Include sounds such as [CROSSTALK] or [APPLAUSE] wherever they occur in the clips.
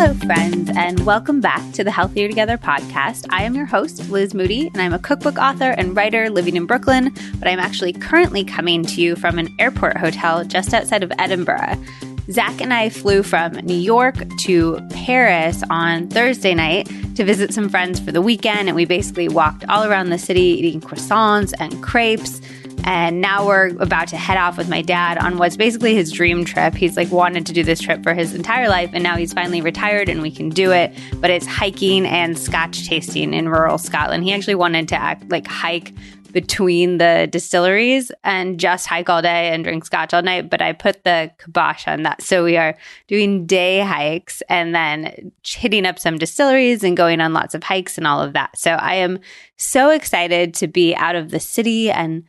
Hello, friends, and welcome back to the Healthier Together podcast. I am your host, Liz Moody, and I'm a cookbook author and writer living in Brooklyn, but I'm actually currently coming to you from an airport hotel just outside of Edinburgh. Zach and I flew from New York to Paris on Thursday night to visit some friends for the weekend, and we basically walked all around the city eating croissants and crepes. And now we're about to head off with my dad on what's basically his dream trip. He's like wanted to do this trip for his entire life, and now he's finally retired and we can do it. But it's hiking and scotch tasting in rural Scotland. He actually wanted to act like hike between the distilleries and just hike all day and drink scotch all night. But I put the kibosh on that. So we are doing day hikes and then hitting up some distilleries and going on lots of hikes and all of that. So I am so excited to be out of the city and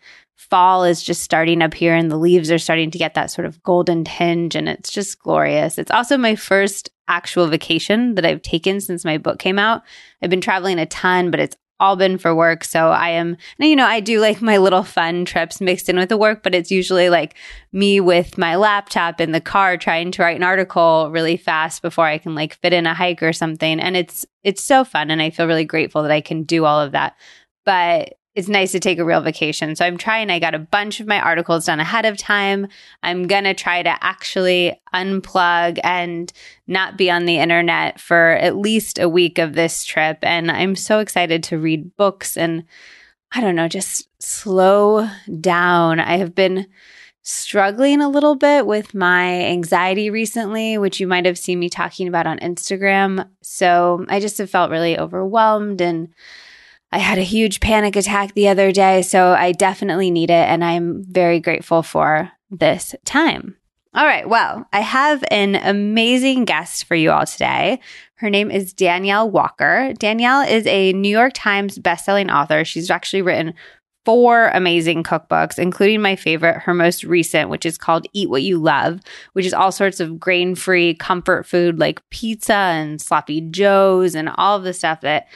fall is just starting up here and the leaves are starting to get that sort of golden tinge and it's just glorious. It's also my first actual vacation that I've taken since my book came out. I've been traveling a ton, but it's all been for work. So I am, you know, I do like my little fun trips mixed in with the work, but it's usually like me with my laptop in the car trying to write an article really fast before I can like fit in a hike or something. And it's, it's so fun. And I feel really grateful that I can do all of that. But it's nice to take a real vacation. So I'm trying, I got a bunch of my articles done ahead of time. I'm going to try to actually unplug and not be on the internet for at least a week of this trip. And I'm so excited to read books and I don't know, just slow down. I have been struggling a little bit with my anxiety recently, which you might have seen me talking about on Instagram. So I just have felt really overwhelmed and I had a huge panic attack the other day, so I definitely need it. And I'm very grateful for this time. All right. Well, I have an amazing guest for you all today. Her name is Danielle Walker. Danielle is a New York Times bestselling author. She's actually written four amazing cookbooks, including my favorite, her most recent, which is called Eat What You Love, which is all sorts of grain free comfort food like pizza and sloppy joes and all of the stuff that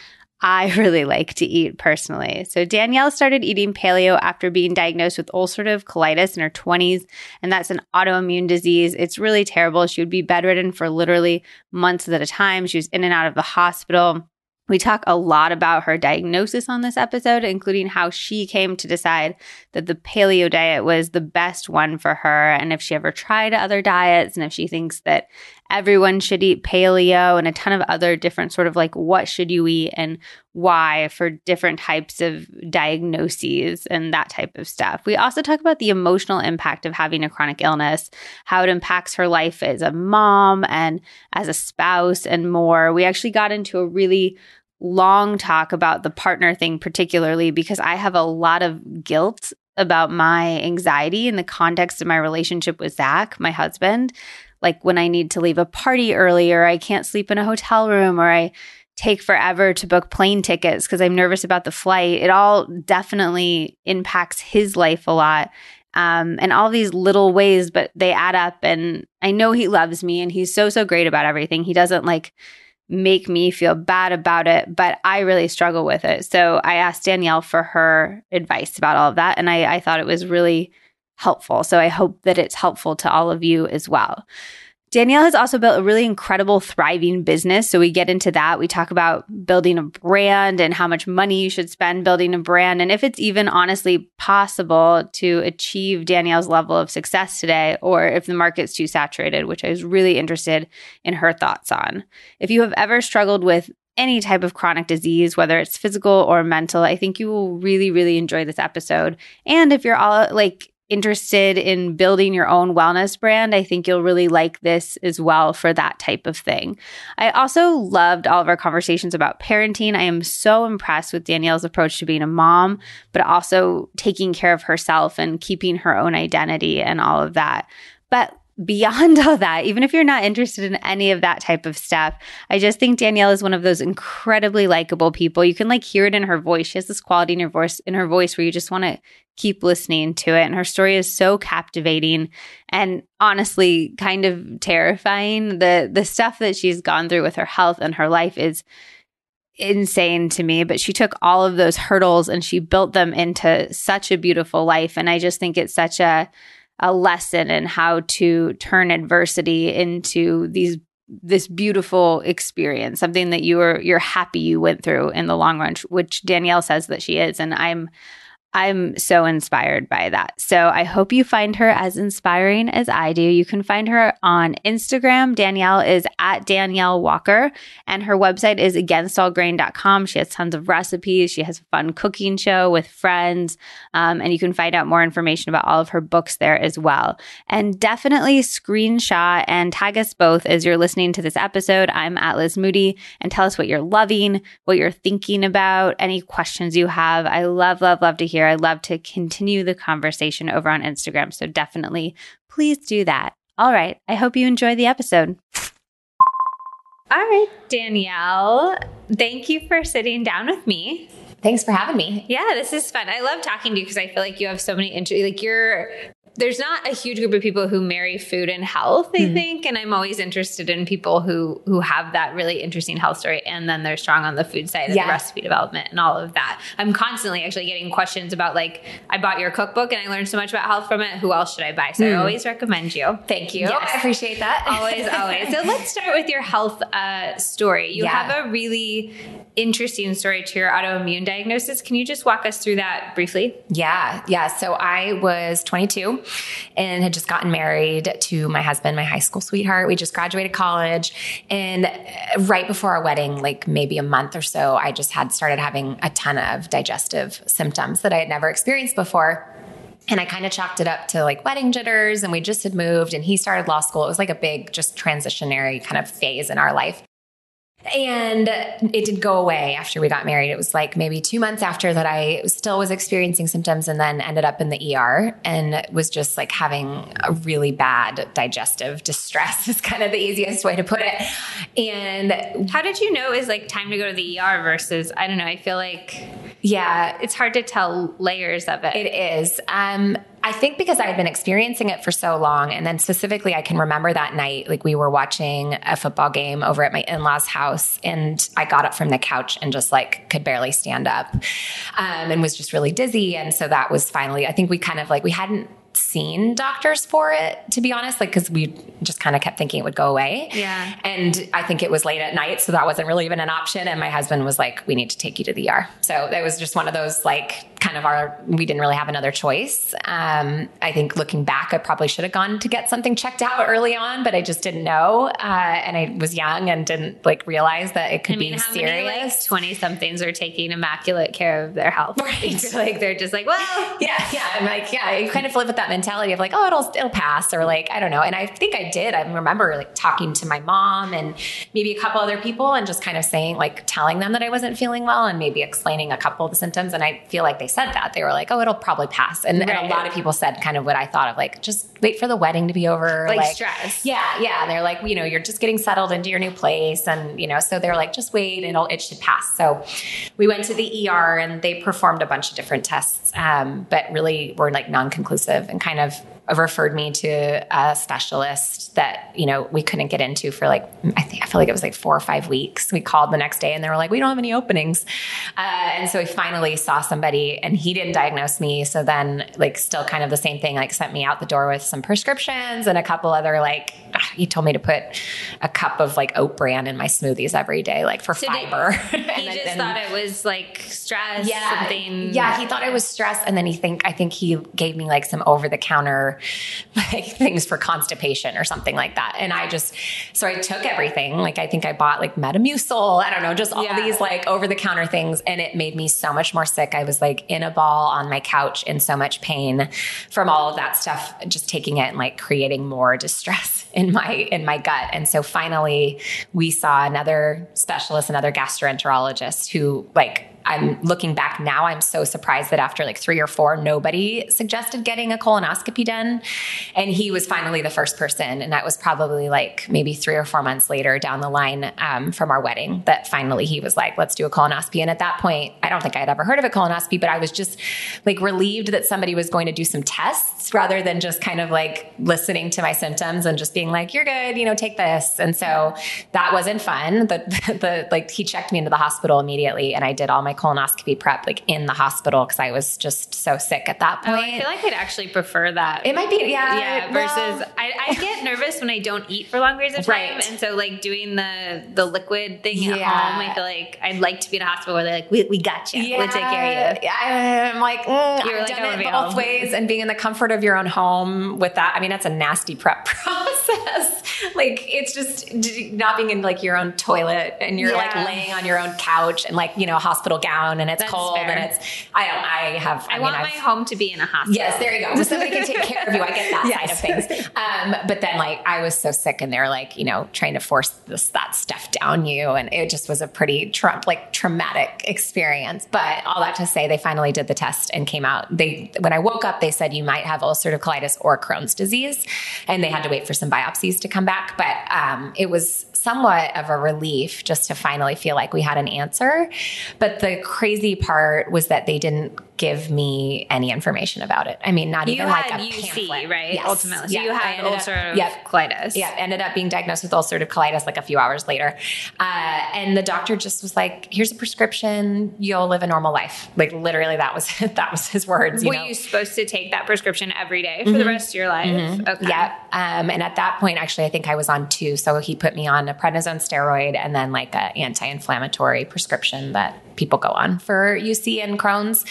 I [LAUGHS] really like to eat personally. So Danielle started eating paleo after being diagnosed with ulcerative colitis in her 20s, and that's an autoimmune disease. It's really terrible. She would be bedridden for literally months at a time. She was in and out of the hospital. We talk a lot about her diagnosis on this episode, including how she came to decide that the paleo diet was the best one for her, and if she ever tried other diets, and if she thinks that everyone should eat paleo, and a ton of other different sort of like what should you eat and why for different types of diagnoses and that type of stuff. We also talk about the emotional impact of having a chronic illness, how it impacts her life as a mom and as a spouse, and more. We actually got into a really long talk about the partner thing, particularly because I have a lot of guilt about my anxiety in the context of my relationship with Zach, my husband. Like when I need to leave a party early, or I can't sleep in a hotel room, or I take forever to book plane tickets because I'm nervous about the flight. It all definitely impacts his life a lot. Um, and all these little ways, but they add up. And I know he loves me and he's so, so great about everything. He doesn't like make me feel bad about it, but I really struggle with it. So I asked Danielle for her advice about all of that. And I, I thought it was really helpful. So I hope that it's helpful to all of you as well. Danielle has also built a really incredible, thriving business. So we get into that. We talk about building a brand and how much money you should spend building a brand. And if it's even honestly possible to achieve Danielle's level of success today, or if the market's too saturated, which I was really interested in her thoughts on. If you have ever struggled with any type of chronic disease, whether it's physical or mental, I think you will really, really enjoy this episode. And if you're all like interested in building your own wellness brand, I think you'll really like this as well for that type of thing. I also loved all of our conversations about parenting. I am so impressed with Danielle's approach to being a mom, but also taking care of herself and keeping her own identity and all of that. But beyond [LAUGHS] all that, even if you're not interested in any of that type of stuff, I just think Danielle is one of those incredibly likable people. You can like hear it in her voice. She has this quality in her voice in her voice where you just want to keep listening to it. And her story is so captivating and honestly kind of terrifying. The the stuff that she's gone through with her health and her life is insane to me, but she took all of those hurdles and she built them into such a beautiful life. And I just think it's such a a lesson in how to turn adversity into these this beautiful experience, something that you are you're happy you went through in the long run, which Danielle says that she is, and I'm I'm so inspired by that. So I hope you find her as inspiring as I do. You can find her on Instagram. Danielle is at Danielle Walker, and her website is againstallgrain.com. She has tons of recipes. She has a fun cooking show with friends, um, and you can find out more information about all of her books there as well. And definitely screenshot and tag us both as you're listening to this episode. I'm at Liz Moody, and tell us what you're loving, what you're thinking about, any questions you have. I love, love, love to hear I'd love to continue the conversation over on Instagram. So definitely please do that. All right. I hope you enjoy the episode. All right, Danielle, thank you for sitting down with me. Thanks for having me. Yeah, this is fun. I love talking to you because I feel like you have so many interesting, like you're there's not a huge group of people who marry food and health, I mm. think, and I'm always interested in people who who have that really interesting health story and then they're strong on the food side and yeah. the recipe development and all of that. I'm constantly actually getting questions about like I bought your cookbook and I learned so much about health from it. Who else should I buy? So mm. I always recommend you. Thank you. Yes. I appreciate that. [LAUGHS] always, always. So let's start with your health uh, story. You yeah. have a really interesting story to your autoimmune diagnosis. Can you just walk us through that briefly? Yeah, yeah. So I was 22 and had just gotten married to my husband, my high school sweetheart. We just graduated college. And uh, right before our wedding, like maybe a month or so, I just had started having a ton of digestive symptoms that I had never experienced before. And I kind of chalked it up to like wedding jitters, and we just had moved, and he started law school. It was like a big, just transitionary kind of phase in our life. And it did go away after we got married. It was like maybe two months after that I still was experiencing symptoms and then ended up in the ER and was just like having a really bad digestive distress [LAUGHS] is kind of the easiest way to put it. And how did you know it was like time to go to the ER versus, I don't know, I feel like, yeah, it's hard to tell layers of it. It is. Um, I think because I had been experiencing it for so long. And then specifically, I can remember that night, like we were watching a football game over at my in law's house. And I got up from the couch and just like could barely stand up um, and was just really dizzy. And so that was finally, I think we kind of like, we hadn't seen doctors for it, to be honest, like, cause we just kind of kept thinking it would go away. Yeah. And I think it was late at night. So that wasn't really even an option. And my husband was like, we need to take you to the ER. So it was just one of those, like, kind of our, we didn't really have another choice. Um, I think looking back, I probably should have gone to get something checked out early on, but I just didn't know. Uh, and I was young and didn't like realize that it could I mean, be serious. Many, like 20 somethings are taking immaculate care of their health. Right. [LAUGHS] like they're just like, well, [LAUGHS] yeah, yeah. I'm like, yeah, you kind of live with that mentality of like, oh, it'll, it'll pass or like, I don't know. And I think I did. I remember like talking to my mom and maybe a couple other people and just kind of saying, like telling them that I wasn't feeling well and maybe explaining a couple of the symptoms. And I feel like they said that. They were like, oh, it'll probably pass. And, right. and, a lot of people said kind of what I thought of like, just wait for the wedding to be over. Like, like stress. Yeah. Yeah. And they're like, you know, you're just getting settled into your new place. And, you know, so they're like, just wait it'll it should pass. So we went to the ER and they performed a bunch of different tests, um, but really were like non conclusive and kind of referred me to a specialist that you know we couldn't get into for like I think I feel like it was like four or five weeks. We called the next day and they were like, we don't have any openings, uh, and so we finally saw somebody and he didn't diagnose me. So then like still kind of the same thing, like sent me out the door with some prescriptions and a couple other like Ah, he told me to put a cup of like oat bran in my smoothies every day, like for so fiber. [LAUGHS] he and just then, thought it was like stress, yeah, something. Yeah, he thought it was stress, and then he think I think he gave me like some over the counter [LAUGHS] like things for constipation or something like that. And I just, so I took everything. Like I think I bought like Metamucil, I don't know, just all yeah. these like over the counter things. And it made me so much more sick. I was like in a ball on my couch in so much pain from all of that stuff, just taking it and like creating more distress [LAUGHS] in my, in my gut. And so finally we saw another specialist, another gastroenterologist who like I'm looking back now, I'm so surprised that after like three or four, nobody suggested getting a colonoscopy done. And he was finally the first person. And that was probably like maybe three or four months later down the line um, from our wedding that finally he was like, let's do a colonoscopy. And at that point, I don't think I had ever heard of a colonoscopy, but I was just like relieved that somebody was going to do some tests rather than just kind of like listening to my symptoms and just being like, you're good, you know, take this. And so that wasn't fun. The, [LAUGHS] the, like he checked me into the hospital immediately and I did all my my colonoscopy prep like in the hospital because I was just so sick at that point. Oh, I feel like I'd actually prefer that. it might be, yeah. yeah, well, versus I, I get nervous when I don't eat for long periods of time, Right. and so like doing the the liquid thing at home, I feel like I'd like to be in a hospital where they're like, "We, we got you, we'll take care of you." I'm like, mm, You're I've like, done it both home. ways, and being in the comfort of your own home with that. I mean, that's a nasty prep [LAUGHS] process. like, it's just not being in like your own toilet, and you're like laying on your own couch, and like you know, hospital gown, and it's That's cold, fair. and it's. I don't. I have. I, I, want mean, my I've, home to be in a hospital. Yes, there you go. So somebody can take [LAUGHS] care of you. I get that Yes. side of things. Um, but then, like, I was so sick, and they're like, you know, trying to force this that stuff down you, and it just was a pretty Trump like traumatic experience. But all that to say, they finally did the test and came out. They when I woke up, they said you might have ulcerative colitis or Crohn's disease, and they had to wait for some biopsies to come back. But um, it was somewhat of a relief just to finally feel like we had an answer. But the crazy part was that they didn't give me any information about it. I mean, not You even like a UC, pamphlet. right? Yes. Ultimately, so Yeah, you had up- ulcerative Yep. colitis. Yeah, ended up being diagnosed with ulcerative colitis like a few hours later. Uh, and the doctor just was like, "Here's a prescription. You'll live a normal life." Like literally, that was [LAUGHS] that was his words. You Were know? you supposed to take that prescription every day for the rest of your life? Okay. Yeah. Um, and at that point, actually, I think I was on two. So he put me on a prednisone steroid and then like an anti inflammatory prescription that people go on for UC and Crohn's.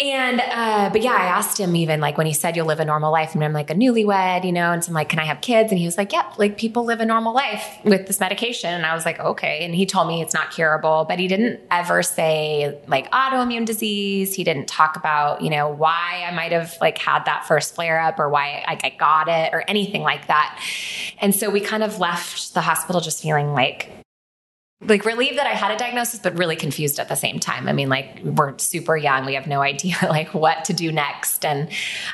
And, uh, but yeah, I asked him even like when he said you'll live a normal life, and I'm like a newlywed, you know, and so I'm like, can I have kids? And he was like, yep, like people live a normal life with this medication. And I was like, okay. And he told me it's not curable, but he didn't ever say like autoimmune disease. He didn't talk about, you know, why I might have like had that first flare up or why like I got it or anything like that. And so we kind of left the hospital just feeling like like relieved that I had a diagnosis, but really confused at the same time. I mean, like we're super young, we have no [LAUGHS] idea like what to do next, and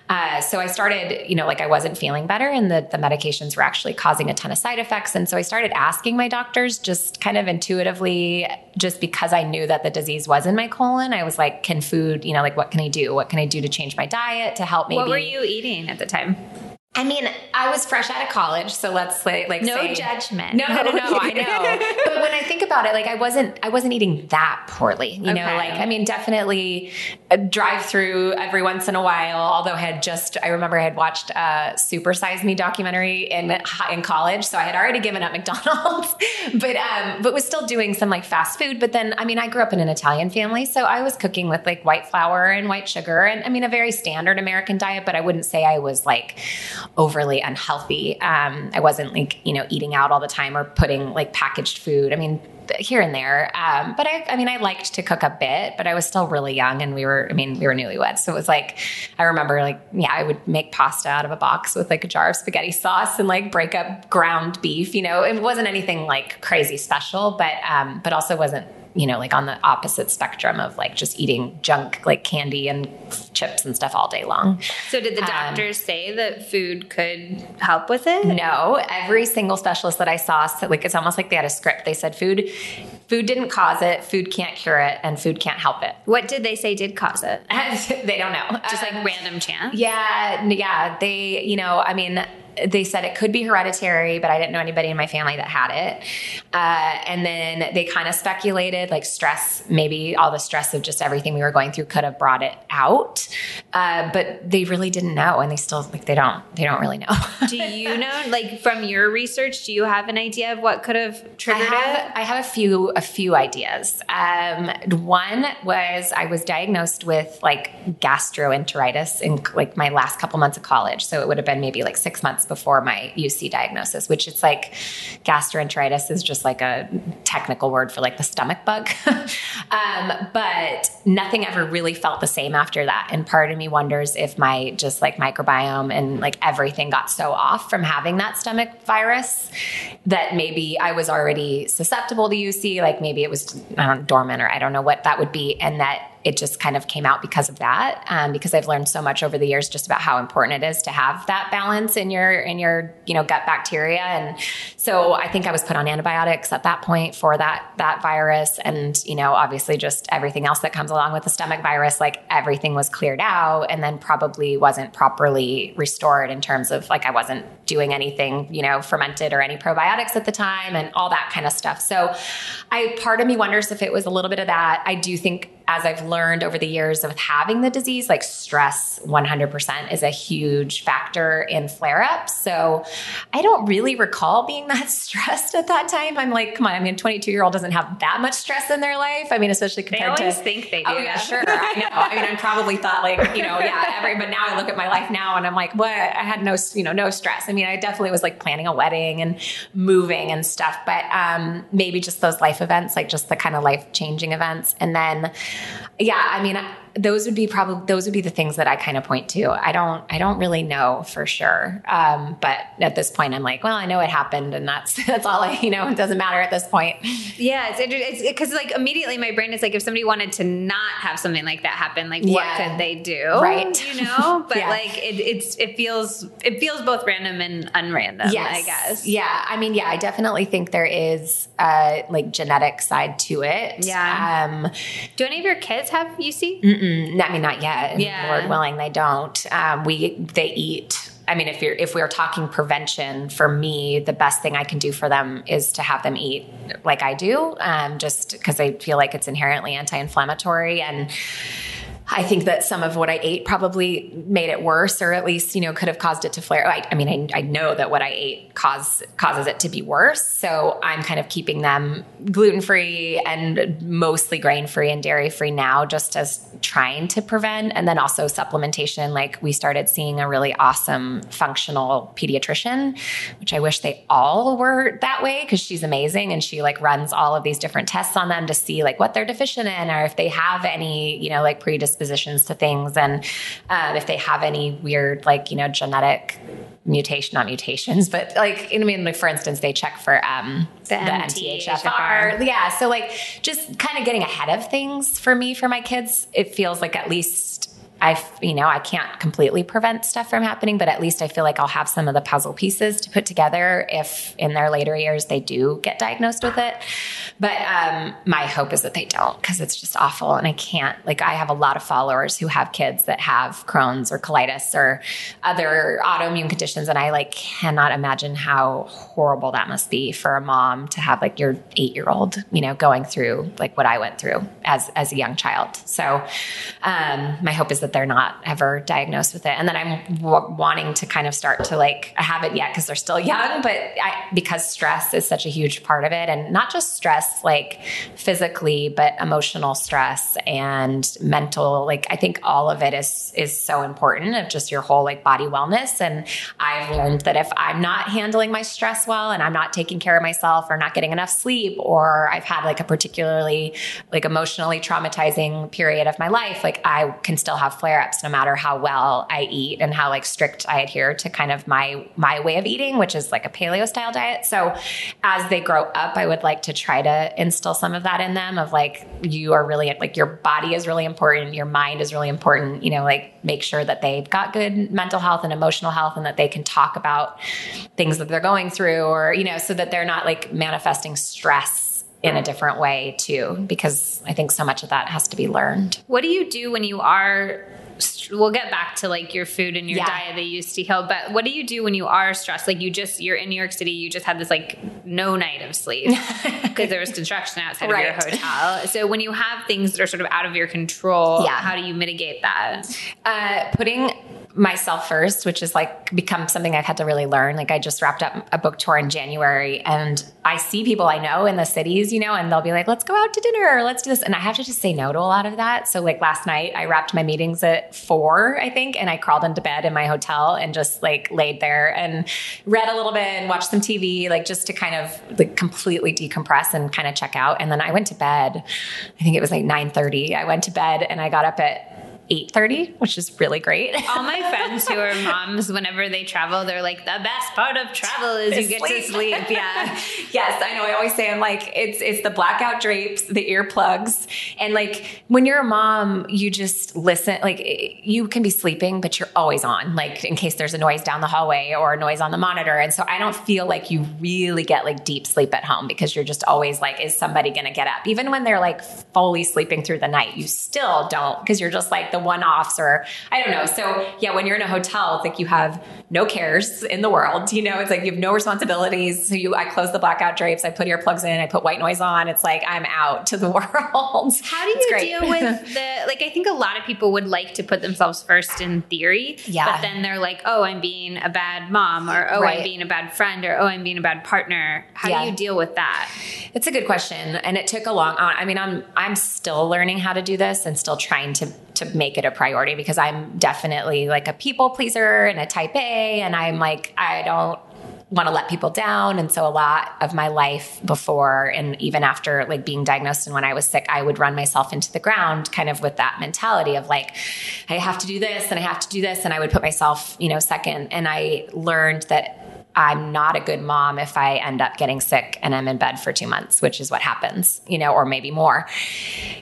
uh, so I started, you know, like I wasn't feeling better, and the the medications were actually causing a ton of side effects, and so I started asking my doctors just kind of intuitively, just because I knew that the disease was in my colon. I was like, can food, you know, like what can I do? What can I do to change my diet to help maybe? What were you eating at the time? I mean, I was fresh out of college, so let's like, like No say- judgment. No, no, no, no. [LAUGHS] I know. but when I think about it, like I wasn't, I wasn't eating that poorly. You know, like I mean, definitely drive through every once in a while. Although I had just, I remember I had watched a Super Size Me documentary in in college, so I had already given up [LAUGHS] McDonald's, but um, but was still doing some like fast food. But then, I mean, I grew up in an Italian family, so I was cooking with like white flour and white sugar, and I mean, a very standard American diet. But I wouldn't say I was like overly unhealthy. Um, I wasn't like, you know, eating out all the time or putting like packaged food. I mean, here and there. Um, but I, I mean, I liked to cook a bit, but I was still really young and we were, I mean, we were newlyweds. So it was like, I remember like, yeah, I would make pasta out of a box with like a jar of spaghetti sauce and like break up ground beef, you know, it wasn't anything like crazy special, but, um, but also wasn't, you know, like on the opposite spectrum of like just eating junk, like candy and chips and stuff all day long. So did the Um, doctors say that food could help with it? No, every single specialist that I saw, said, like it's almost like they had a script. They said food, food didn't cause it, food can't cure it, and food can't help it. What did they say did cause it? [LAUGHS] they don't know. Just Um, like random chance? yeah, yeah. They, you know, I mean, they said it could be hereditary, but I didn't know anybody in my family that had it. Uh, and then they kind of speculated, like stress, maybe all the stress of just everything we were going through could have brought it out. Uh, but they really didn't know, and they still like they don't they don't really know. [LAUGHS] Do you [LAUGHS] know, like from your research, do you have an idea of what could have I triggered it? I have a few a few ideas. Um, one was I was diagnosed with like gastroenteritis in like my last couple months of college, so it would have been maybe like six months before my UC diagnosis. Which it's like gastroenteritis is just like a technical word for like the stomach bug, [LAUGHS] um, but nothing ever really felt the same after that. And part of me wonders if my just like microbiome and like everything got so off from having that stomach virus that maybe I was already susceptible to UC, like maybe it was I don't dormant or I don't know what that would be, and that it just kind of came out because of that. Um, because I've learned so much over the years just about how important it is to have that balance in your in your you know gut bacteria. And so I think I was put on antibiotics at that point for that that virus, and you know obviously just everything else that comes along with the stomach virus. Like everything was cleared out, and then probably wasn't properly restored in terms of like I wasn't doing anything you know fermented or any probiotics at the time, and all that kind of stuff. So I part of me wonders if it was a little bit of that. I do think as I've learned over the years of having the disease, like stress 100% is a huge factor in flare ups. So I don't really recall being [LAUGHS] that stressed at that time. I'm like, come on, I mean, a 22 year old doesn't have that much stress in their life. I mean, especially compared to. they always to. think they do. Oh, yeah, sure. I know. I mean, I probably thought like, you know, yeah, every, but now I look at my life now and I'm like, what? I had no, you know, no stress. I mean, I definitely was like planning a wedding and moving and stuff, but um, maybe just those life events, like just the kind of life changing events. And then, yeah, I mean, those would be probably those would be the things that I kind of point to. I don't I don't really know for sure, um, but at this point, I'm like, well, I know it happened, and that's [LAUGHS] that's all I you know. It doesn't matter at this point. Yeah, it's because like immediately my brain is like, if somebody wanted to not have something like that happen, like what could they do? Right. You know, [LAUGHS] but Yeah. like it, it's it feels it feels both random and unrandom. Yes. I guess. Yeah. I mean, yeah, I definitely think there is a like genetic side to it. Yeah. Um, Do any of your kids have UC? Mm, I mean, not yet. Yeah. Lord willing, they don't. Um, we they eat. I mean, if you're if we're talking prevention, for me, the best thing I can do for them is to have them eat like I do, um, just because I feel like it's inherently anti-inflammatory and. I think that some of what I ate probably made it worse, or at least you know could have caused it to flare. I, I mean, I, I know that what I ate cause, causes it to be worse. So I'm kind of keeping them gluten free and mostly grain free and dairy free now, just as trying to prevent. And then also supplementation. Like we started seeing a really awesome functional pediatrician, which I wish they all were that way because she's amazing and she like runs all of these different tests on them to see like what they're deficient in or if they have any you know like predispositions to things. And um, if they have any weird like you know genetic mutation not mutations but like i mean? Like for instance they check for um The mthfr yeah so like just kind of getting ahead of things for me for my kids it feels like at least I, you know, I can't completely prevent stuff from happening, but at least I feel like I'll have some of the puzzle pieces to put together if in their later years they do get diagnosed with it. But um, my hope is that they don't because it's just awful. And I can't, like, I have a lot of followers who have kids that have Crohn's or colitis or other autoimmune conditions. And I like cannot imagine how horrible that must be for a mom to have like your eight year old, you know, going through like what I went through as, as a young child. So um, my hope is that they're not ever diagnosed with it. And then I'm w- wanting to kind of start to like, I haven't yet because they're still young, but I, because stress is such a huge part of it and not just stress like physically, but emotional stress and mental, like I think all of it is, is so important of just your whole like body wellness. And I've learned that if I'm not handling my stress well and I'm not taking care of myself or not getting enough sleep, or I've had like a particularly like emotionally traumatizing period of my life, like I can still have flare ups no matter how well I eat and how like strict I adhere to kind of my my way of eating, which is like a paleo style diet. So as they grow up, I would like to try to instill some of that in them of like you are really like your body is really important, your mind is really important, you know, like make sure that they've got good mental health and emotional health and that they can talk about things that they're going through or you know so that they're not like manifesting stress in a different way too because i think so much of that has to be learned What do you do when you are? We'll get back to like your food and your Yeah. diet that you used to heal, but what do you do when you are stressed? Like you just you're in New York City, you just had this like no night of sleep [LAUGHS] because there was construction outside of your hotel. So when you have things that are sort of out of your control, Yeah. how do you mitigate that? uh, putting myself first, which is like become something I've had to really learn. Like I just wrapped up a book tour in January and I see people I know in the cities, you know, and they'll be like, let's go out to dinner or let's do this. And I have to just say no to a lot of that. So like last night I wrapped my meetings at four, I think, and I crawled into bed in my hotel and just like laid there and read a little bit and watched some TV, like just to kind of like completely decompress and kind of check out. And then I went to bed. I think it was like 9 30. I went to bed and I got up at 8.30 which is really great. [LAUGHS] All my friends who are moms whenever they travel they're like the best part of travel is you get sleep. to sleep. [LAUGHS] yeah. Yes i know. I always say i'm like it's it's the blackout drapes the earplugs and like when you're a mom you just listen like eh, you can be sleeping but you're always on like in case there's a noise down the hallway or a noise on the monitor and so i don't feel like you really get like deep sleep at home because you're just always like is somebody going to get up? Even when they're like fully sleeping through the night you still don't because you're just like the one offs or I don't know. So yeah, when you're in a hotel, it's like you have no cares in the world. You know, it's like you have no responsibilities. So you, I close the blackout drapes, I put earplugs in, I put white noise on. It's like I'm out to the [LAUGHS] world. How do you deal with the like? I think a lot of people would like to put themselves first in theory, yeah. But then they're like, oh, I'm being a bad mom, or oh, right. I'm being a bad friend, or oh, I'm being a bad partner. How yeah. do you deal with that? It's a good question, and it took a long. I mean, I'm I'm still learning how to do this and still trying to to make it a priority because I'm definitely like a people pleaser and a type A. And I'm like, I don't want to let people down. And so a lot of my life before and even after like being diagnosed and when I was sick, I would run myself into the ground kind of with that mentality of like, I have to do this and I have to do this. And I would put myself, you know, second. And I learned that I'm not a good mom if I end up getting sick and I'm in bed for two months, which is what happens, you know, or maybe more.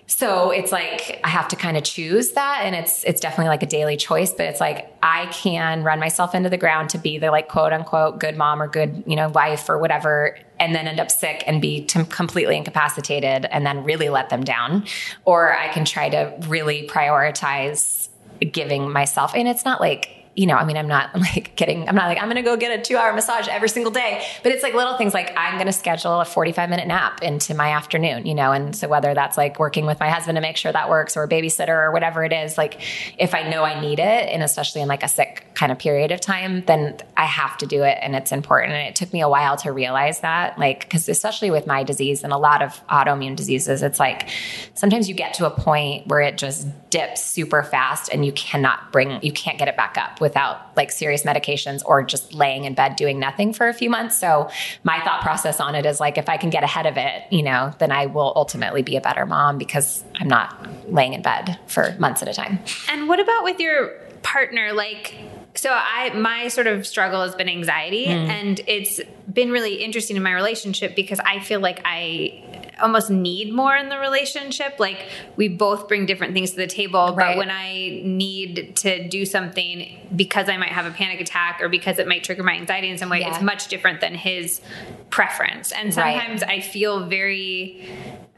So it's like I have to kind of choose that. And it's it's definitely like a daily choice, but it's like I can run myself into the ground to be the like quote unquote good mom or good, you know, wife or whatever, and then end up sick and be t- completely incapacitated and then really let them down. Or I can try to really prioritize giving myself and it's not like you know, I mean, I'm not [LAUGHS] like getting, I'm not like, I'm going to go get a two hour massage every single day, but it's like little things like I'm going to schedule a 45 minute nap into my afternoon, you know, and so whether that's like working with my husband to make sure that works or a babysitter or whatever it is, like if I know I need it, and especially in like a sick kind of period of time, then I have to do it and it's important. And it took me a while to realize that, like, because especially with my disease and a lot of autoimmune diseases, it's like sometimes you get to a point where it just dips super fast and you cannot bring, you can't get it back up without like serious medications or just laying in bed doing nothing for a few months. So my thought process on it is like, if I can get ahead of it, you know, then I will ultimately be a better mom because I'm not laying in bed for months at a time. And what about with your partner? Like, so I my sort of struggle has been anxiety mm. and it's been really interesting in my relationship because I feel like I almost need more in the relationship like we both bring different things to the table right. but when I need to do something because I might have a panic attack or because it might trigger my anxiety in some way yeah. it's much different than his preference and sometimes right. I feel very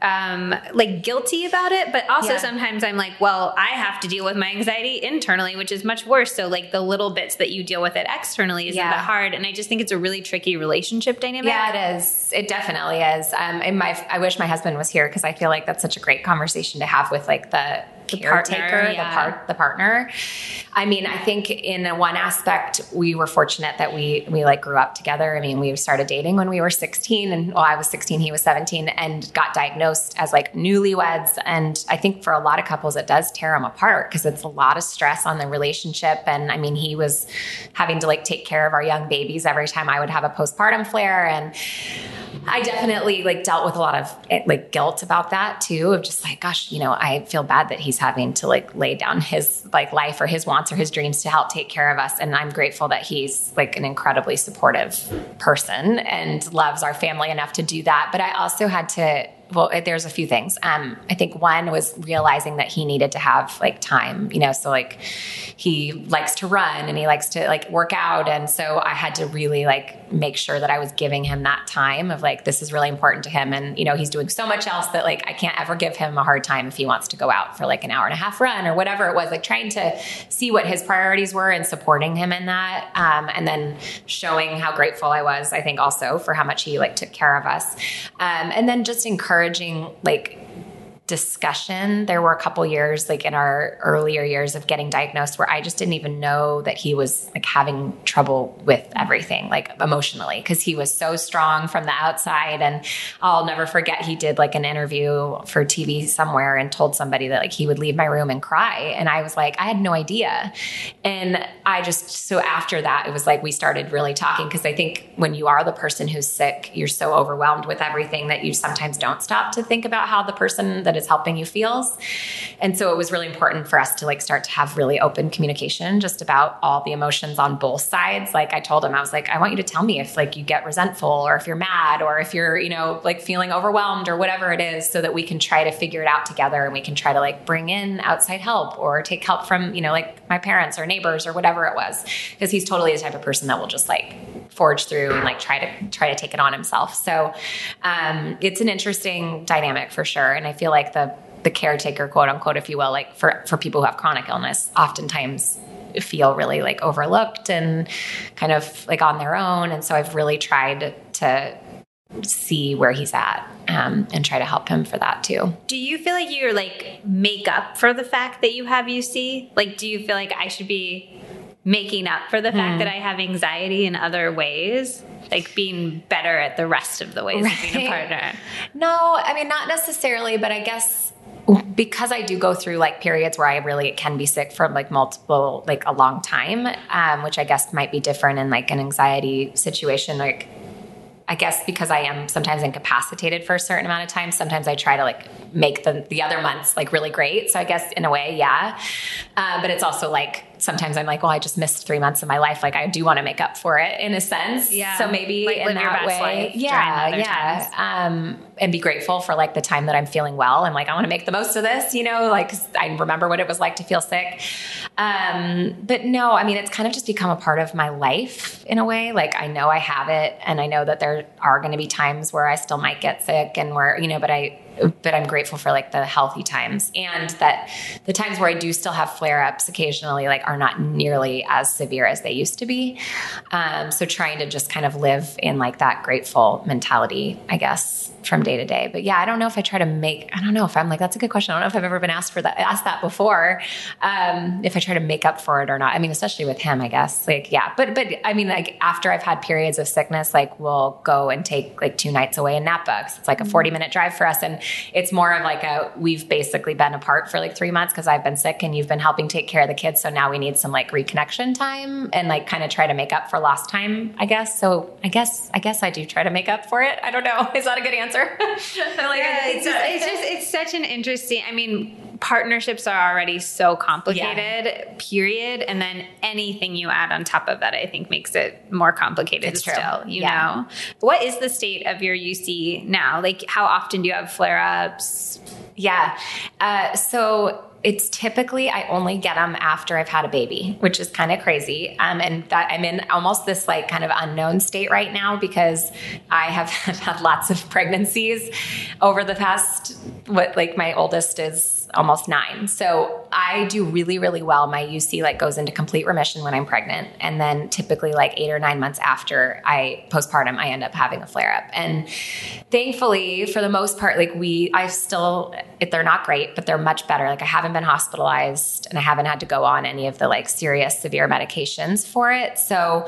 um, like guilty about it, but also yeah. sometimes I'm like, well, I have to deal with my anxiety internally, which is much worse. So like the little bits that you deal with it externally isn't yeah. that hard. And I just think it's a really tricky relationship dynamic. Yeah, it is. It definitely is. Um, my, I wish my husband was here because I feel like that's such a great conversation to have with like the the caretaker, partner, yeah. the part, the partner. I mean, I think in one aspect, we were fortunate that we we like grew up together. I mean, we started dating when we were 16, and well, I was 16, he was 17, and got diagnosed as like newlyweds. And I think for a lot of couples, it does tear them apart because it's a lot of stress on the relationship. And I mean, he was having to like take care of our young babies every time I would have a postpartum flare, and I definitely like dealt with a lot of eh, like guilt about that too. Of just like, gosh, you know, I feel bad that he's he's having to like lay down his like life or his wants or his dreams to help take care of us and i'm grateful that he's like an incredibly supportive person and loves our family enough to do that but i also had to well, there's a few things. Um, I think one was realizing that he needed to have like time, you know, so like he likes to run and he likes to like work out. And so I had to really like make sure that I was giving him that time of like, this is really important to him. And, you know, he's doing so much else that like I can't ever give him a hard time if he wants to go out for like an hour and a half run or whatever it was, like trying to see what his priorities were and supporting him in that. Um, and then showing how grateful I was, I think also for how much he like took care of us. Um, and then just encouraging encouraging like discussion. There were a couple years, like in our earlier years of getting diagnosed, where I just didn't even know that he was like having trouble with everything, like emotionally, because he was so strong from the outside. And I'll never forget, he did like an interview for TV somewhere and told somebody that like he would leave my room and cry. And I was like, I had no idea. And I just, so after that, it was like we started really talking because I think when you are the person who's sick, you're so overwhelmed with everything that you sometimes don't stop to think about how the person that is helping you feels. And so it was really important for us to like start to have really open communication just about all the emotions on both sides. Like I told him, I was like, I want you to tell me if like you get resentful or if you're mad or if you're, you know, like feeling overwhelmed or whatever it is so that we can try to figure it out together and we can try to like bring in outside help or take help from, you know, like my parents or neighbors or whatever it was. Because he's totally the type of person that will just like forge through and like try to try to take it on himself. So um, it's an interesting dynamic for sure. And I feel like the the caretaker, quote unquote, if you will, like for for people who have chronic illness, oftentimes feel really like overlooked and kind of like on their own. And so I've really tried to see where he's at um, and try to help him for that too. Do you feel like you're like make up for the fact that you have UC? Like, do you feel like I should be making up for the fact hmm. that I have anxiety in other ways? Like being better at the rest of the ways right. of being a partner? No, I mean, not necessarily, but I guess because I do go through like periods where I really can be sick for like multiple, like a long time, um, which I guess might be different in like an anxiety situation. Like, I guess because I am sometimes incapacitated for a certain amount of time, sometimes I try to like make the the other months like really great. So I guess in a way, yeah. Uh, but it's also like sometimes I'm like, well, I just missed three months of my life. Like I do want to make up for it in a sense. Yeah. So maybe like in that way, yeah, yeah. Um, and be grateful for like the time that I'm feeling well. And like, I want to make the most of this, you know, like I remember what it was like to feel sick. Um, but no, I mean, it's kind of just become a part of my life in a way. Like I know I have it and I know that there are going to be times where I still might get sick and where, you know, but I, but I'm grateful for like the healthy times and that the times where I do still have flare ups occasionally, like are not nearly as severe as they used to be. Um, so trying to just kind of live in like that grateful mentality, I guess, from day to day. But yeah, I don't know if I try to make, I don't know if I'm like, that's a good question. I don't know if I've ever been asked for that, asked that before. Um, if I try to make up for it or not. I mean, especially with him, I guess. Like, yeah. But, but I mean, like after I've had periods of sickness, like we'll go and take like two nights away in Napa. It's like a 40 minute drive for us. And it's more of like a, we've basically been apart for like three months because I've been sick and you've been helping take care of the kids. So now we need some like reconnection time and like kind of try to make up for lost time, I guess. So I guess, I guess I do try to make up for it. I don't know. [LAUGHS] Is that a good answer? [LAUGHS] like, yeah, it's, just, it's just, it's such an interesting, I mean, partnerships are already so complicated, yeah. period. And then anything you add on top of that, I think makes it more complicated it's still, true. you yeah. know? What is the state of your UC now? Like, how often do you have flare ups? Yeah. Uh, so it's typically I only get them after I've had a baby, which is kind of crazy. Um, and that I'm in almost this like kind of unknown state right now because I have [LAUGHS] had lots of pregnancies over the past what like my oldest is almost nine. So I do really, really well. My UC like goes into complete remission when I'm pregnant. And then typically like eight or nine months after I postpartum, I end up having a flare up. And thankfully, for the most part, like we, I still, they're not great, but they're much better. Like I haven't been hospitalized and I haven't had to go on any of the like serious, severe medications for it. So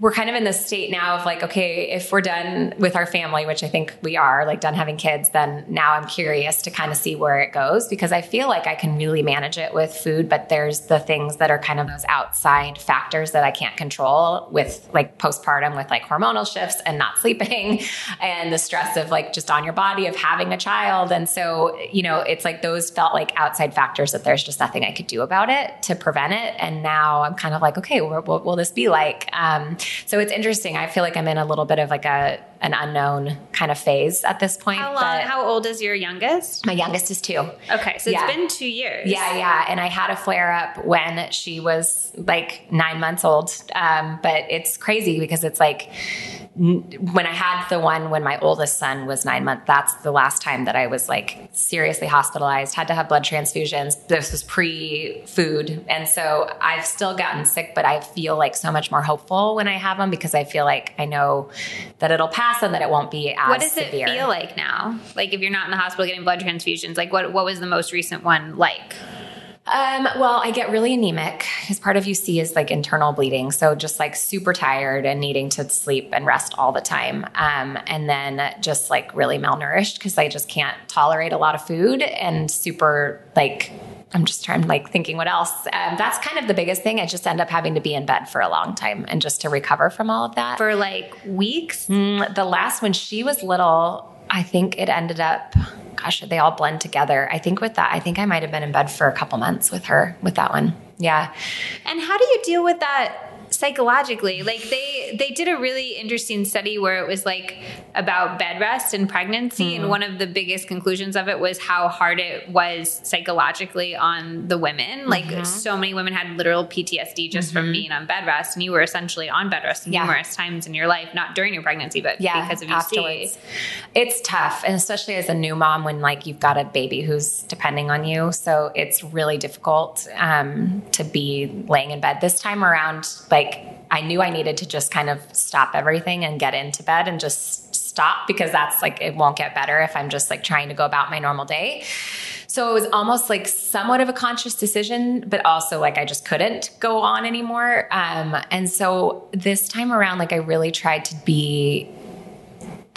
we're kind of in this state now of like, okay, if we're done with our family, which I think we are, like done having kids, then now I'm curious to kind of see where it goes because I feel like I can really manage it with food, but there's the things that are kind of those outside factors that I can't control with like postpartum with like hormonal shifts and not [LAUGHS] sleeping and the stress of like just on your body of having a child. And so, you know, it's like those felt like outside factors that there's just nothing I could do about it to prevent it. And now I'm kind of like, okay, what, what will this be like? Um, so it's interesting. I feel like I'm in a little bit of like a, an unknown kind of phase at this point. How long, how old is your youngest? My youngest is two. Okay. So yeah. it's been two years. Yeah. Yeah. And I had a flare up when she was like nine months old. Um, but it's crazy because it's like, when I had the one when my oldest son was nine months, that's the last time that I was like seriously hospitalized, had to have blood transfusions. This was pre food. And so I've still gotten sick, but I feel like so much more hopeful when I have them because I feel like I know that it'll pass and that it won't be as What does severe. it feel like now? Like if you're not in the hospital getting blood transfusions, like what, what was the most recent one like? Um, well, I get really anemic because part of UC is like internal bleeding. So just like super tired and needing to sleep and rest all the time. Um, and then just like really malnourished because I just can't tolerate a lot of food and super like I'm just trying like thinking what else. Um, that's kind of the biggest thing. I just end up having to be in bed for a long time and just to recover from all of that. For like weeks? Mm, the last when she was little, I think it ended up gosh, they all blend together. I think with that, I think I might have been in bed for a couple months with her with that one. Yeah. And how do you deal with that psychologically like they they did a really interesting study where it was like about bed rest and pregnancy mm. and hmm. one of the biggest conclusions of it was how hard it was psychologically on the women like mm-hmm. so many women had literal PTSD just mm-hmm. from being on bed rest and you were essentially on bed rest yeah. numerous times in your life not during your pregnancy but yeah, because of afterwards. it's tough and especially as a new mom when like you've got a baby who's depending on you so it's really difficult um, to be laying in bed this time around like like I knew I needed to just kind of stop everything and get into bed and just stop because that's like it won't get better if I'm just like trying to go about my normal day. So it was almost like somewhat of a conscious decision, but also like I just couldn't go on anymore. Um, and so this time around, like I really tried to be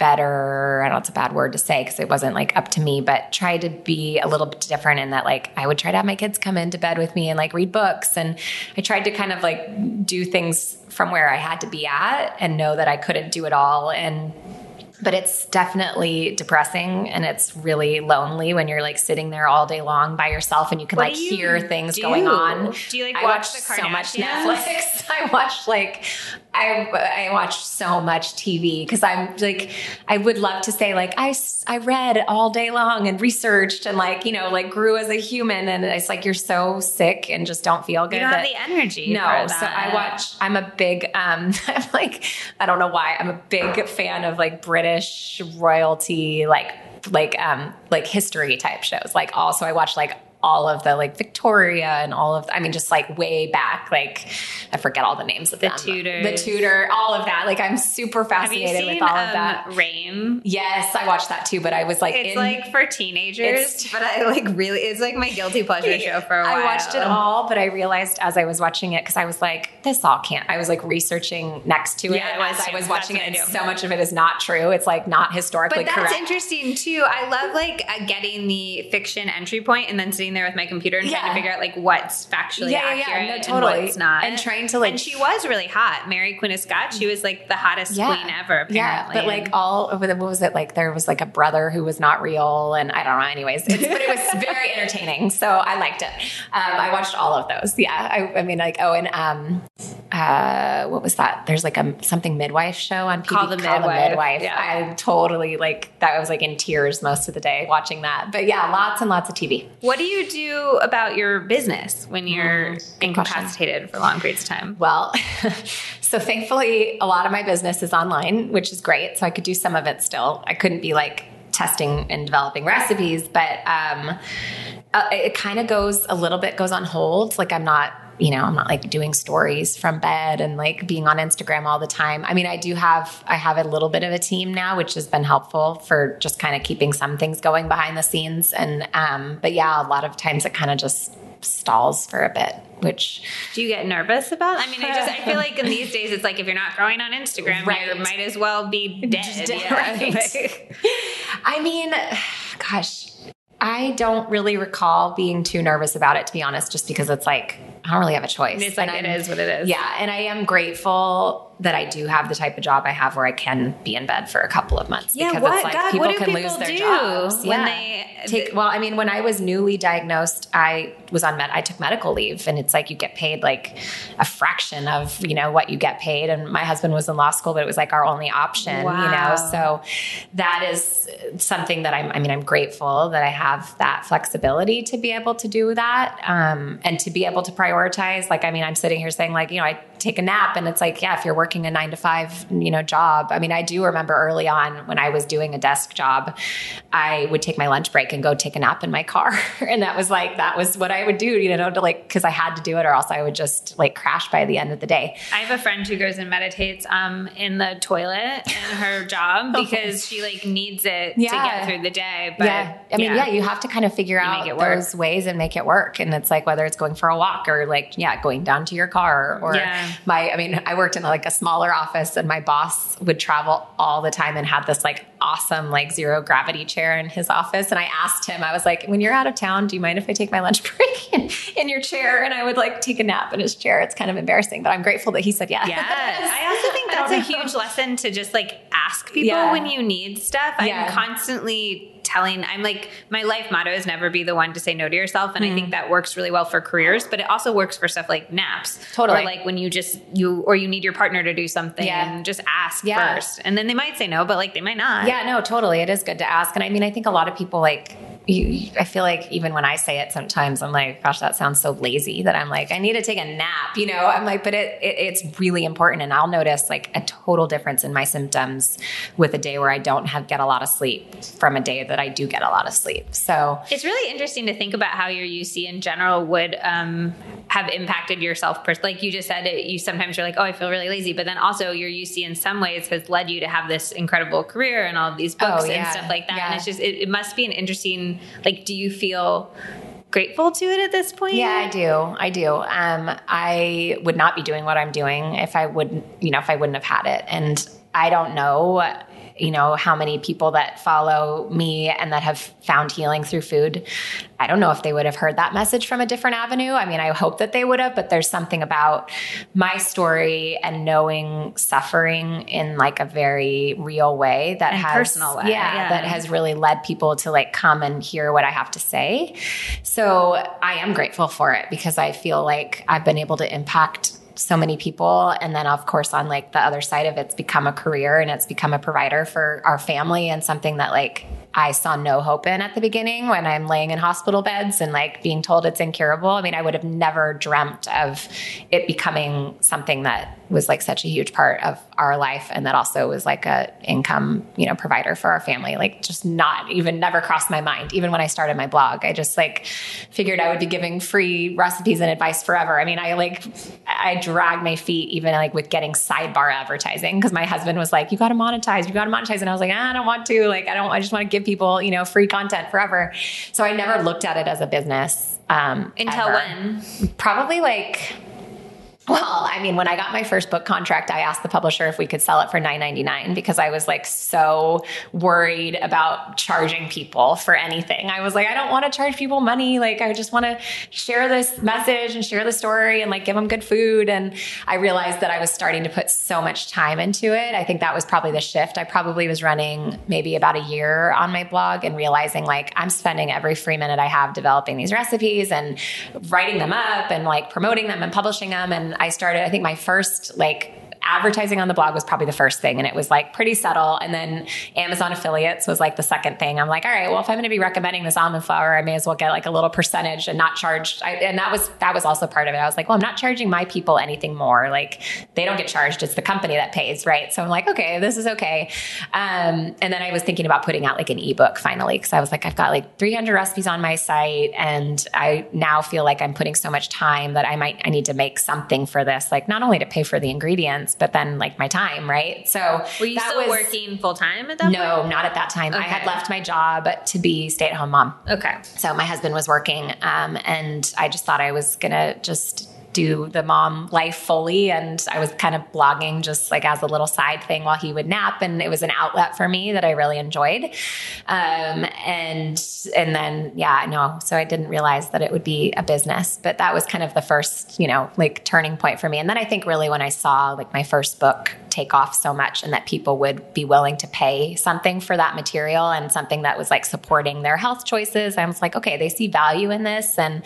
better. I know it's a bad word to say because it wasn't like up to me, but try to be a little bit different in that like I would try to have my kids come into bed with me and like read books. And I tried to kind of like do things from where I had to be at and know that I couldn't do it all. And but it's definitely depressing and it's really lonely when you're like sitting there all day long by yourself and you can what like you hear things do? going on. Do you like I watch, watch so much Netflix? [LAUGHS] I watch like I I watch so much TV because I'm like I would love to say like I I read all day long and researched and like you know like grew as a human and it's like you're so sick and just don't feel good. You don't have the energy. No, so I watch. I'm a big um [LAUGHS] I'm like I don't know why I'm a big fan of like British royalty like like um like history type shows. Like also I watch like all of the like Victoria and all of, I mean, just like way back, like I forget all the names of the them. Tudor, the Tudor, all of that. Like I'm super fascinated seen, with all um, of that. Reign. Yes, I watched that too, but I was like, it's in, like for teenagers, but I like really, it's like my guilty pleasure [LAUGHS] show for a while. I watched it all, but I realized as I was watching it, because I was like, this all can't. I was like researching next to it yeah, as I was watching it, and so much of it is not true. It's like not historically correct but that's correct. interesting too. I love like uh, getting the fiction entry point and then sitting there with my computer and trying to figure out like what's factually yeah, accurate yeah, no, totally. and what's not. And trying to like And she was really hot. Mary Queen of Scots, she was like the hottest yeah. queen ever, apparently. Yeah. But like all what was it like there was like a brother who was not real and I don't know, anyways. but it was [LAUGHS] very entertaining. So I liked it. Um, I watched all of those. Yeah. I, I mean like oh and um uh what was that? There's like a something midwife show on Call the Call Midwife. The midwife. Yeah. I totally like that I was like in tears most of the day watching that. But yeah, lots and lots of TV. What do you do about your business when you're mm, incapacitated for long periods of time? Well, [LAUGHS] so thankfully, a lot of my business is online, which is great. So I could do some of it still. I couldn't be like testing and developing recipes, but um, uh, it kind of goes a little bit goes on hold. Like I'm not you know, I'm not like doing stories from bed and like being on Instagram all the time. I mean, I do have I have a little bit of a team now, which has been helpful for just kind of keeping some things going behind the scenes. And um, but yeah, a lot of times it kind of just stalls for a bit which do you get nervous about i mean i just i feel like in these days it's like if you're not growing on instagram right. you might as well be dead, yeah. right. [LAUGHS] i mean gosh I don't really recall being too nervous about it, to be honest, just because it's like, I don't really have a choice. It's like, it is what it is. Yeah. And I am grateful that I do have the type of job I have where I can be in bed for a couple of months. Yeah, because what? it's like God, people can people lose their jobs. When yeah. they take well, I mean, when I was newly diagnosed, I was on med I took medical leave and it's like you get paid like a fraction of, you know, what you get paid. And my husband was in law school, but it was like our only option, wow. you know. So that is something that I'm I mean, I'm grateful that I have that flexibility to be able to do that. Um, and to be able to prioritize. Like, I mean, I'm sitting here saying, like, you know, I take a nap and it's like, yeah, if you're working a nine to five you know, job. I mean, I do remember early on when I was doing a desk job, I would take my lunch break and go take a nap in my car. [LAUGHS] and that was like, that was what I would do, you know, to like, cause I had to do it or else I would just like crash by the end of the day. I have a friend who goes and meditates um, in the toilet in her [LAUGHS] job oh. because she like needs it yeah. to get through the day. But yeah, I mean, yeah, yeah you have to kind of figure you out those ways and make it work. And it's like, whether it's going for a walk or like, yeah, going down to your car or yeah. My, I mean, I worked in like a smaller office and my boss would travel all the time and had this like awesome like zero gravity chair in his office. And I asked him, I was like, when you're out of town, do you mind if I take my lunch [LAUGHS] break in, in your chair? And I would like take a nap in his chair. It's kind of embarrassing, but I'm grateful that he said yes. Yes. [LAUGHS] I also think that's a [LAUGHS] huge lesson to just like ask people yeah. when you need stuff. I'm constantly telling, I'm like, my life motto is never be the one to say no to yourself. And mm. I think that works really well for careers, but it also works for stuff like naps. Totally. Or like when you just, you, or you need your partner to do something yeah. and just ask yeah. first. And then they might say no, but like they might not. Yeah, no, totally. It is good to ask. And I mean, I think a lot of people like, you, I feel like even when I say it sometimes, I'm like, gosh, that sounds so lazy that I'm like, I need to take a nap, you know? I'm like, but it, it, it's really important. And I'll notice like a total difference in my symptoms with a day where I don't have get a lot of sleep from a day that I do get a lot of sleep. So it's really interesting to think about how your UC in general would um, have impacted yourself. Like you just said, it, you sometimes you're like, oh, I feel really lazy, but then also your UC in some ways has led you to have this incredible career and all of these books oh, yeah. and stuff like that. Yeah. And it's just, it, it must be an interesting like, do you feel grateful to it at this point? Yeah, I do. I do. Um, I would not be doing what I'm doing if I wouldn't, you know, if I wouldn't have had it. And I don't know you know, how many people that follow me and that have found healing through food. I don't know if they would have heard that message from a different avenue. I mean, I hope that they would have, but there's something about my story and knowing suffering in like a very real way that and has personal way. Yeah, yeah, that has really led people to like come and hear what I have to say. So I am grateful for it because I feel like I've been able to impact so many people. And then, of course, on like the other side of it, it's become a career and it's become a provider for our family and something that like I saw no hope in at the beginning when I'm laying in hospital beds and like being told it's incurable. I mean, I would have never dreamt of it becoming something that was like such a huge part of our life and that also was like a income, you know, provider for our family. Like just not even never crossed my mind. Even when I started my blog, I just like figured I would be giving free recipes and advice forever. I mean, I like I dragged my feet even like with getting sidebar advertising because my husband was like, "You got to monetize. You got to monetize." And I was like, ah, "I don't want to. Like I don't I just want to give people, you know, free content forever." So I never looked at it as a business um until ever. when? Probably like well, I mean, when I got my first book contract, I asked the publisher if we could sell it for $9.99 because I was like so worried about charging people for anything. I was like, I don't want to charge people money. Like, I just want to share this message and share the story and like give them good food. And I realized that I was starting to put so much time into it. I think that was probably the shift. I probably was running maybe about a year on my blog and realizing like I'm spending every free minute I have developing these recipes and writing them up and like promoting them and publishing them. And I started, I think my first like advertising on the blog was probably the first thing and it was like pretty subtle. And then amazon affiliates was like the second thing. I'm like all right well if i'm going to be recommending this almond flour i may as well get like a little percentage and not charge. I, and that was that was also part of it. I was like well i'm not charging my people anything more. Like they don't get charged. It's the company that pays right? So i'm like okay this is okay. Um, and then i was thinking about putting out like an ebook finally because i was like i've got like 300 recipes on my site and i now feel like i'm putting so much time that i might i need to make something for this. Like not only to pay for the ingredients but then like my time, right? So were you still was, working full time at that no, point? not at that time. Okay. I had left my job to be stay at home mom. Okay. So my husband was working, um, and I just thought I was gonna just do the mom life fully. And I was kind of blogging just like as a little side thing while he would nap. And it was an outlet for me that I really enjoyed. Um, and, and then, yeah, no, so I didn't realize that it would be a business, but that was kind of the first, you know, like turning point for me. And then I think really when I saw like my first book take off so much and that people would be willing to pay something for that material and something that was like supporting their health choices, I was like, okay, they see value in this. And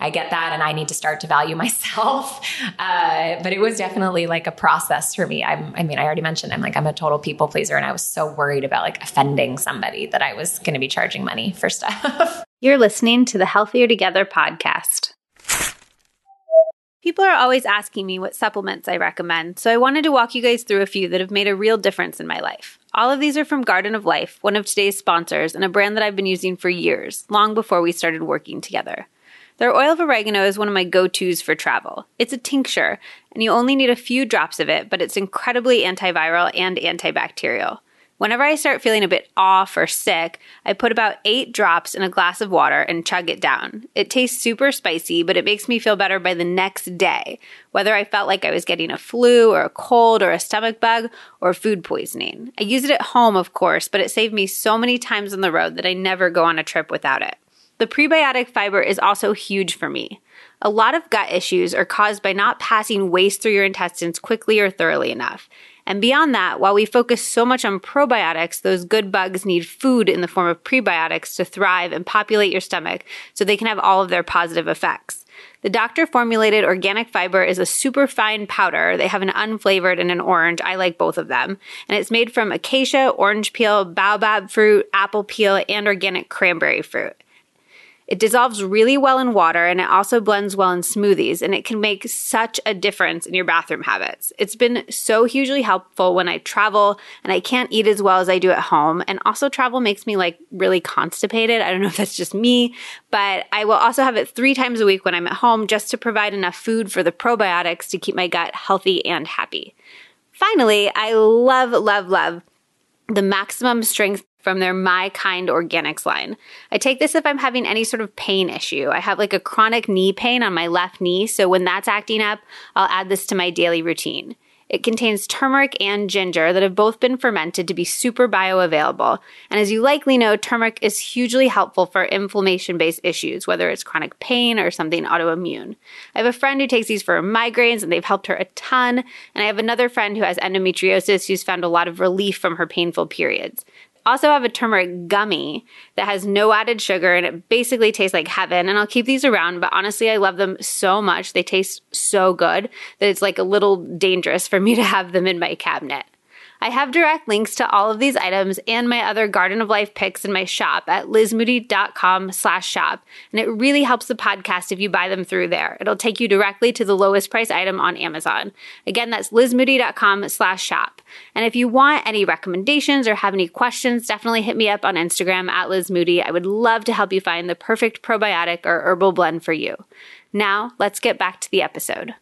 I get that. And I need to start to value [LAUGHS] myself. Uh, but it was definitely like a process for me. I'm, I mean, I already mentioned I'm like, I'm a total people pleaser. And I was so worried about like offending somebody that I was going to be charging money for stuff. [LAUGHS] You're listening to the Healthier Together podcast. People are always asking me what supplements I recommend, so I wanted to walk you guys through a few that have made a real difference in my life. All of these are from Garden of Life, one of today's sponsors, and a brand that I've been using for years, long before we started working together. Their oil of oregano is one of my go tos for travel. It's a tincture, and you only need a few drops of it, but it's incredibly antiviral and antibacterial. Whenever I start feeling a bit off or sick, I put about eight drops in a glass of water and chug it down. It tastes super spicy, but it makes me feel better by the next day, whether I felt like I was getting a flu or a cold or a stomach bug or food poisoning. I use it at home, of course, but it saved me so many times on the road that I never go on a trip without it. The prebiotic fiber is also huge for me. A lot of gut issues are caused by not passing waste through your intestines quickly or thoroughly enough. And beyond that, while we focus so much on probiotics, those good bugs need food in the form of prebiotics to thrive and populate your stomach so they can have all of their positive effects. The doctor formulated organic fiber is a super fine powder. They have an unflavored and an orange. I like both of them. And it's made from acacia, orange peel, baobab fruit, apple peel, and organic cranberry fruit. It dissolves really well in water and it also blends well in smoothies and it can make such a difference in your bathroom habits. It's been so hugely helpful when I travel and I can't eat as well as I do at home. And also travel makes me like really constipated. I don't know if that's just me, but I will also have it three times a week when I'm at home just to provide enough food for the probiotics to keep my gut healthy and happy. Finally, I love, love, love the maximum strength from their My Kind Organics line. I take this if I'm having any sort of pain issue. I have like a chronic knee pain on my left knee, so when that's acting up, I'll add this to my daily routine. It contains turmeric and ginger that have both been fermented to be super bioavailable. And as you likely know, turmeric is hugely helpful for inflammation based issues, whether it's chronic pain or something autoimmune. I have a friend who takes these for migraines and they've helped her a ton. And I have another friend who has endometriosis who's found a lot of relief from her painful periods also have a turmeric gummy that has no added sugar and it basically tastes like heaven. And I'll keep these around, but honestly, I love them so much. They taste so good that it's like a little dangerous for me to have them in my cabinet. I have direct links to all of these items and my other Garden of Life picks in my shop at lizmoody.com slash shop. And it really helps the podcast if you buy them through there. It'll take you directly to the lowest price item on Amazon. Again, that's lizmoody.com slash shop. And if you want any recommendations or have any questions, definitely hit me up on Instagram at lizmoody. I would love to help you find the perfect probiotic or herbal blend for you. Now, let's get back to the episode.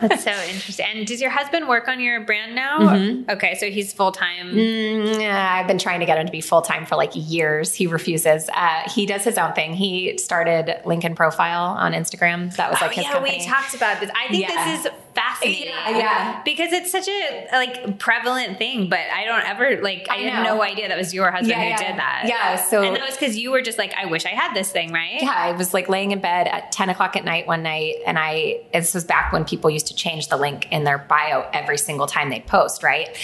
That's so interesting. And does your husband work on your brand now? Mm-hmm. Okay, so he's full time. Mm, I've been trying to get him to be full time for like years. He refuses. Uh, he does his own thing. He started Linkin Profile on Instagram. That was like oh, his yeah, company. we talked about this. I think yeah. this is fascinating. Yeah, yeah, because it's such a like prevalent thing. But I don't ever like. I, I had no idea that was your husband yeah, who did that. Yeah. So and that was because you were just like, I wish I had this thing, right? Yeah. I was like laying in bed at ten o'clock at night one night, and I this was back when people used to change the link in their bio every single time they post, right?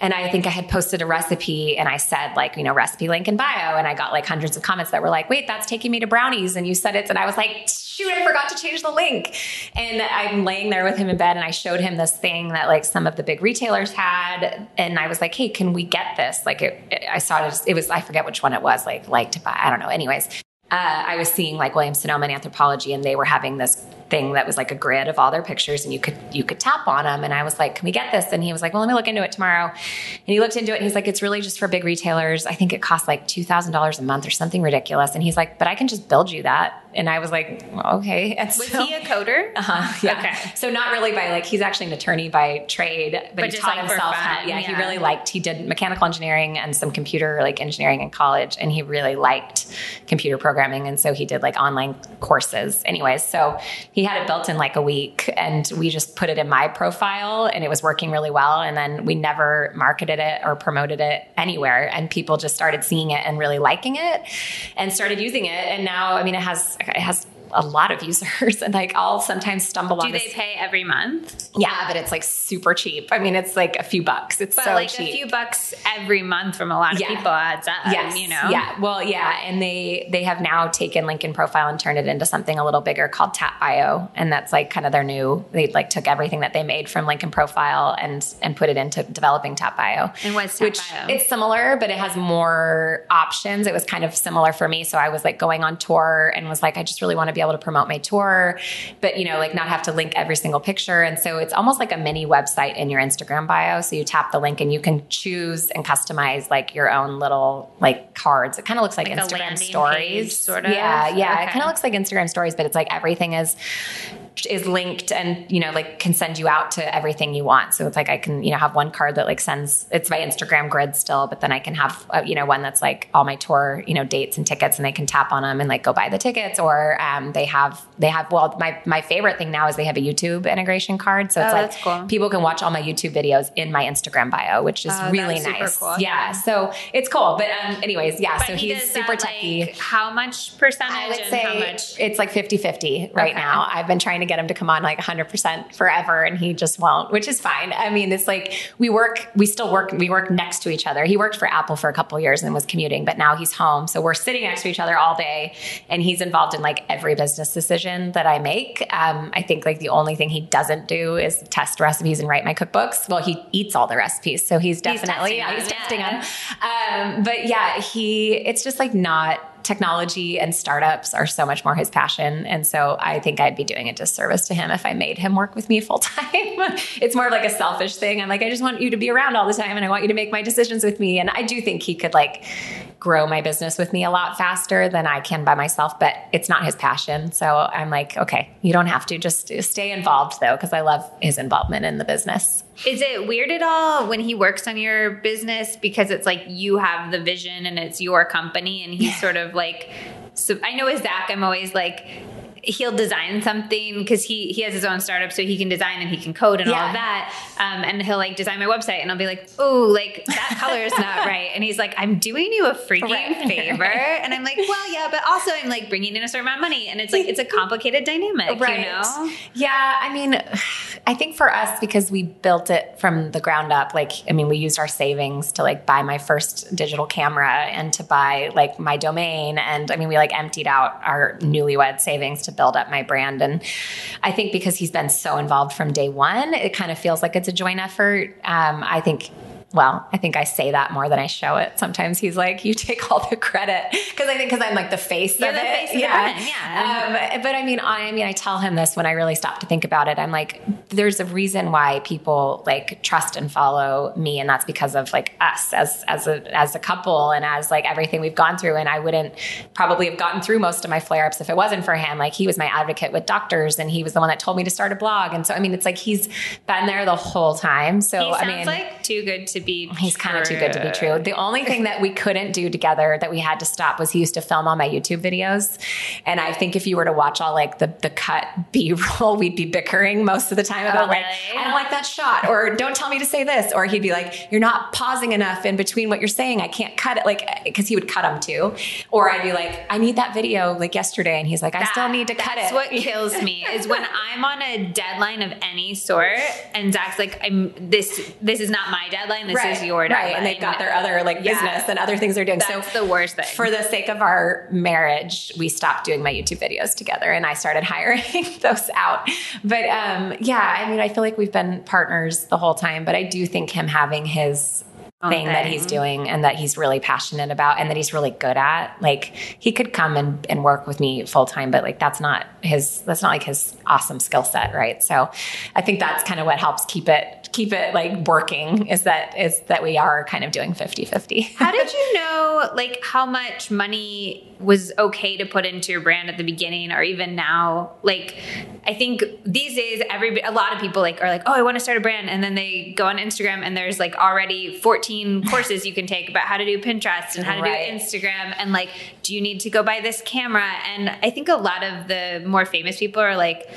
And I think I had posted a recipe, and I said like, you know, recipe link in bio, and I got like hundreds of comments that were like, wait, that's taking me to brownies, and you said it, and I was like, shoot, I forgot to change the link, and I'm laying there with him in bed, and I showed him this thing that like some of the big retailers had. And I was like, hey, can we get this? Like it, it, I saw it, it was, I forget which one it was, like, like to buy. I don't know. Anyways, uh, I was seeing like Williams Sonoma and Anthropologie, and they were having this thing that was like a grid of all their pictures and you could you could tap on them and I was like can we get this? And he was like well let me look into it tomorrow. And he looked into it and he's like it's really just for big retailers. I think it costs like $2,000 a month or something ridiculous. And he's like but I can just build you that. And I was like okay. And was so, he a coder? [LAUGHS] Uh-huh, yeah. Okay. So not really by like he's actually an attorney by trade but, but he taught like himself how, yeah, yeah. he really liked he did mechanical engineering and some computer like engineering in college and he really liked computer programming and so he did like online courses anyways. So he he had it built in like a week and we just put it in my profile and it was working really well. And then we never marketed it or promoted it anywhere. And people just started seeing it and really liking it and started using it. And now, I mean, it has, it has a lot of users [LAUGHS] and like I'll sometimes stumble Do on Do they this. pay every month? Yeah, but it's like super cheap. I mean, it's like a few bucks. It's but so like cheap. a few bucks every month from a lot of yeah. people adds up. Yes. You know? Yeah. Well, yeah. And they they have now taken Linkin profile and turned it into something a little bigger called Tap Bio. And that's like kind of their new they like took everything that they made from Linkin profile and and put it into developing Tap Bio. And what's Tap which Bio? It's similar, but it has more options. It was kind of similar for me. So I was like going on tour and was like, I just really want to be able to promote my tour but you know, like not have to link every single picture. And so it's almost like a mini website in your Instagram bio. So you tap the link and you can choose and customize like your own little like cards. It kind of looks like, like Instagram stories, sort of. Yeah, yeah. Okay. It kind of looks like Instagram stories, but it's like everything is is linked and you know like can send you out to everything you want so it's like i can you know have one card that like sends it's my instagram grid still but then i can have uh, you know one that's like all my tour you know dates and tickets and they can tap on them and like go buy the tickets or um, they have they have well my my favorite thing now is they have a youtube integration card so it's oh, like cool. people can watch all my youtube videos in my instagram bio which is oh, really nice cool. yeah. yeah. so it's cool but um anyways yeah but so he he's super that, techy like, how much percentage I would say how much it's like 50 50 right okay. now i've been trying to get him to come on like 100% forever and he just won't, which is fine. I mean, it's like we work, we still work, we work next to each other. He worked for Apple for a couple years and was commuting, but now he's home. So we're sitting next to each other all day and he's involved in like every business decision that I make. Um, I think like the only thing he doesn't do is test recipes and write my cookbooks. Well, he eats all the recipes. So he's definitely, testing yeah, he's testing them. Um, but yeah, he, it's just like not, technology and startups are so much more his passion. And so I think I'd be doing a disservice to him if I made him work with me [LAUGHS] full time. it's more of like a selfish thing. I'm like, I just want you to be around all the time and I want you to make my decisions with me. And I do think he could like grow my business with me a lot faster than I can by myself, but it's not his passion. So I'm like, okay, you don't have to just stay involved though, because I love his involvement in the business. Is it weird at all when he works on your business because it's like you have the vision and it's your company and he's sort of like so I know with Zach I'm always like he'll design something because he he has his own startup so he can design and he can code and all of that. Um, and he'll like design my website and I'll be like oh like that color is not right. And he's like I'm doing you a freaking Right. [LAUGHS] favor. And I'm like well yeah but also I'm like bringing in a certain amount of money. And it's like it's a complicated dynamic you know? Yeah, I mean, I think for us because we built it from the ground up, like I mean, we used our savings to like buy my first digital camera and to buy like my domain. And I mean, we like emptied out our newlywed savings to build up my brand and I think because he's been so involved from day 1, it kind of feels like it's a joint effort. Um, I think well, I think I say that more than I show it. Sometimes he's like, "You take all the credit," because I think because I'm like the face You're of the it. face of the yeah. Um, but I mean, I, I mean, I tell him this when I really stop to think about it. I'm like, there's a reason why people like trust and follow me, and that's because of like us as as a as a couple and as like everything we've gone through. And I wouldn't probably have gotten through most of my flare ups if it wasn't for him. Like he was my advocate with doctors, and he was the one that told me to start a blog. And so I mean, it's like he's been there the whole time. So he I mean, like too good to be oh, He's kind of too good to be true. The only [LAUGHS] thing that we couldn't do together that we had to stop was he used to film all my YouTube videos. And I think if you were to watch all like the, the cut [LAUGHS] B roll, we'd be bickering most of the time about oh, like, really? I don't like that shot or don't tell me to say this. Or he'd be like, you're not pausing enough in between what you're saying. I can't cut it. Like, cause he would cut them too. Or I'd be like, I need that video like yesterday. And he's like, I still need to cut it. That's it. what [LAUGHS] kills me is when I'm on a deadline of any sort, and Zach's like, "I'm this. This is not my deadline. This is your deadline." Right. And they've got their other like Yeah. business and other things they're doing. That's so the worst thing. For the sake of our marriage, we stopped doing my YouTube videos together and I started [LAUGHS] hiring those out. But um, yeah, I mean, I feel like we've been partners the whole time, but I do think him having his Own thing that he's doing and that he's really passionate about and that he's really good at. Like he could come and, and work with me full time, but like that's not his that's not like his awesome skill set, right? So I think that's kind of what helps keep it keep it like working is that is that we are kind of doing 50-50. [LAUGHS] How did you know, like, how much money was okay to put into your brand at the beginning, or even now? Like, I think these days, every a lot of people like are like, "Oh, I want to start a brand," and then they go on Instagram and there's like already 14 [LAUGHS] courses you can take about how to do Pinterest and how to Right. do Instagram, and like, do you need to go buy this camera? And I think a lot of the more famous people are like.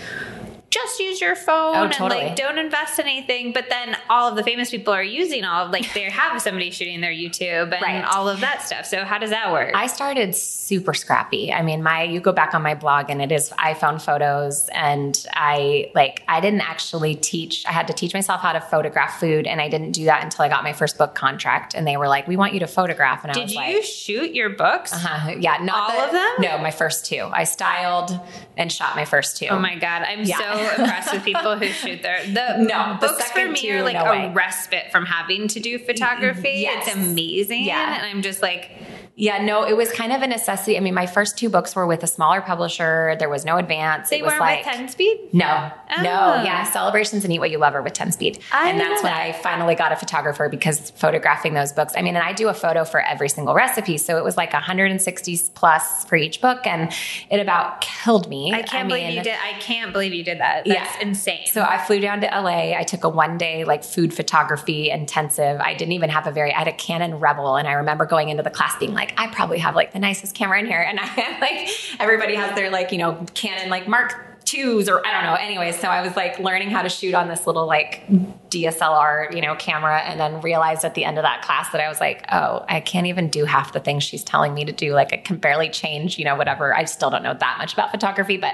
Just use your phone Oh, and like don't invest in anything. But then all of the famous people are using all of like they have somebody shooting their YouTube and Right. all of that stuff. So how does that work? I started super scrappy. I mean, my you go back on my blog and it is iPhone photos and I like I didn't actually teach. I had to teach myself how to photograph food and I didn't do that until I got my first book contract and they were like, "We want you to photograph." And I Did was you like, shoot your books? Uh-huh. yeah, not All the- of them? No, my first two. I styled and shot my first two. Oh my god, I'm Yeah. so impressed with people who shoot their the [LAUGHS] No, the books for me are like no a way. respite from having to do mm-hmm. photography. Yes. It's amazing. Yeah. And I'm just like Yeah, no, it was kind of a necessity. I mean, my first two books were with a smaller publisher. There was no advance. they it was weren't like, with 10 speed? No, Oh. no, yeah, celebrations and eat what you love are with 10 speed. I and that's know when that. I finally got a photographer because photographing those books. I mean, and I do a photo for every single recipe. So it was like 160 plus for each book. And it about killed me. I can't believe mean, you did I can't believe you did that. That's Yeah. insane. So I flew down to LA. I took a one day like food photography intensive. I didn't even have a very, I had a Canon Rebel. And I remember going into the class being like, I probably have like the nicest camera in here. And I [LAUGHS] like, everybody has their like, you know, Canon like Mark or I don't know. Anyways, so I was like learning how to shoot on this little like DSLR, you know, camera and then realized at the end of that class that I was like, oh, I can't even do half the things she's telling me to do. Like I can barely change, you know, whatever. I still don't know that much about photography, but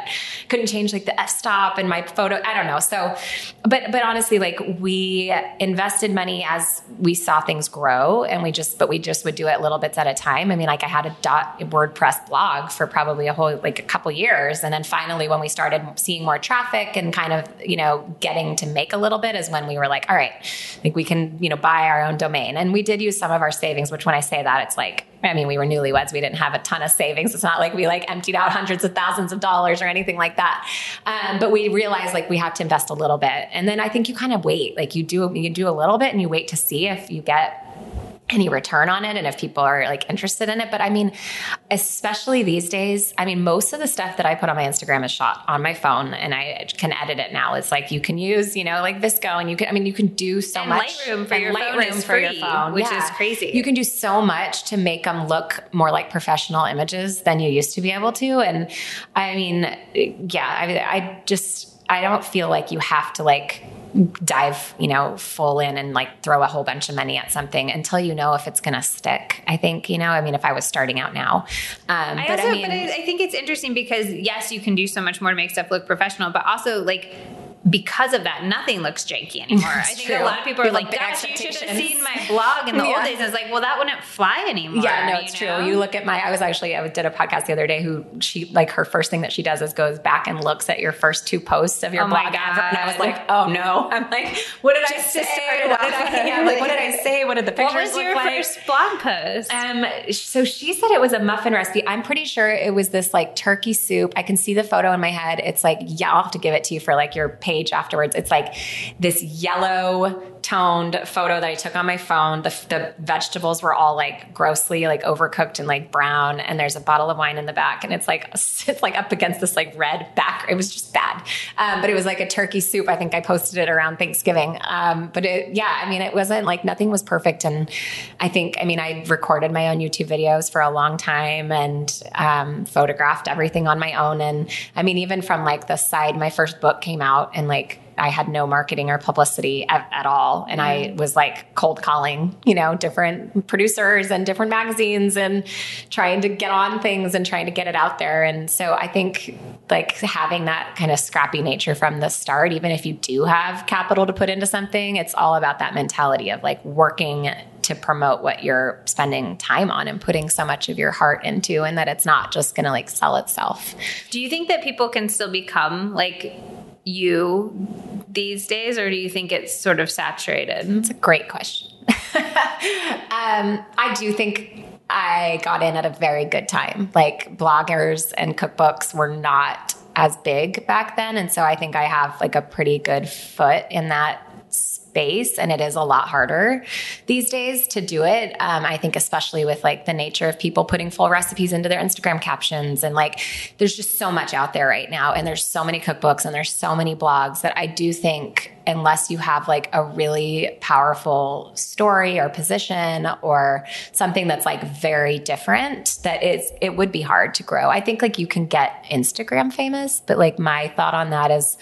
couldn't change like the f-stop and my photo. I don't know. So, but, but honestly, like we invested money as we saw things grow and we just, but we just would do it little bits at a time. I mean, like I had a dot WordPress blog for probably a whole, like a couple years. And then finally, when we started seeing more traffic and kind of, you know, getting to make a little bit is when we were like, all right, like we can, you know, buy our own domain. And we did use some of our savings, which when I say that, it's like, I mean, we were newlyweds. We didn't have a ton of savings. It's not like we like emptied out hundreds of thousands of dollars or anything like that. Um, but we realized like we have to invest a little bit. And then I think you kind of wait, like you do, you do a little bit and you wait to see if you get any return on it and if people are like interested in it. But I mean, especially these days, I mean, most of the stuff that I put on my Instagram is shot on my phone and I can edit it now. It's like you can use, you know, like VSCO and you can, I mean, you can do so and much. Lightroom for your Lightroom phone for your phone, which yeah. is crazy. You can do so much to make them look more like professional images than you used to be able to. And I mean, yeah, I, I just, I don't feel like you have to like dive, you know, full in and like throw a whole bunch of money at something until you know if it's going to stick. I think, you know, I mean, if I was starting out now, um, I but also, I mean, but I, I think it's interesting because yes, you can do so much more to make stuff look professional, but also like because of that, nothing looks janky [LAUGHS] anymore. I think true. a lot of people are like, "Gosh, you should have seen my blog in the yeah. old days." And it's like, well, that wouldn't fly anymore. Yeah, no, it's you know? true. You look at my. I was actually I did a podcast the other day. Who she like her first thing that she does is goes back and looks at your first two posts of your oh blog ever, and I was like, oh no. I'm like, what did Just I say? What did I? Yeah, like, what did I say? What did the pictures What was your like? first blog post? Um, so she said it was a muffin recipe. I'm pretty sure it was this like turkey soup. I can see the photo in my head. It's like yeah, I'll have to give it to you for like your page afterwards. It's like this yellow toned photo that I took on my phone. The, the, vegetables were all like grossly like overcooked and like brown. And there's a bottle of wine in the back, and it's like [LAUGHS] it's like up against this like red back. It was just bad, um, but it was like a turkey soup. I think I posted it around Thanksgiving. Um, but it, yeah, I mean, it wasn't like nothing was perfect. And I think, I mean, I recorded my own YouTube videos for a long time and um, photographed everything on my own. And I mean, even from like the side, my first book came out and like I had no marketing or publicity at, at all. And I mm-hmm. was like cold calling, you know, different producers and different magazines and trying to get on things and trying to get it out there. And so I think like having that kind of scrappy nature from the start, even if you do have capital to put into something, it's all about that mentality of like working to promote what you're spending time on and putting so much of your heart into and that it's not just going to like sell itself. Do you think that people can still become like you these days, or do you think it's sort of saturated? It's a great question. [LAUGHS] um, I do think I got in at a very good time. Like bloggers and cookbooks were not as big back then. And so I think I have like a pretty good foot in that space and it is a lot harder these days to do it. Um, i think especially with like the nature of people putting full recipes into their instagram captions and like there's just so much out there right now and there's so many cookbooks and there's so many blogs that i do think unless you have like a really powerful story or position or something that's like very different that is it would be hard to grow. I think like you can get instagram famous but like my thought on that is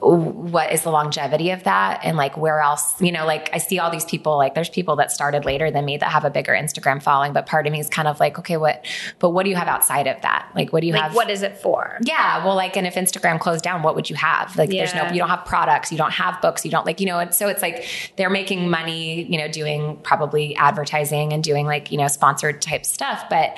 what is the longevity of that? And like where else? You know like i see all these people like there's people that started later than me that have a bigger instagram following but part of me is kind of like okay what but what do you have outside of that? Like what do you like, have what is it for? Yeah well like and if instagram closed down what would you have? Like yeah. there's no you don't have products you don't have books you don't like you know and so it's like they're making money you know doing probably advertising and doing like you know sponsored type stuff. But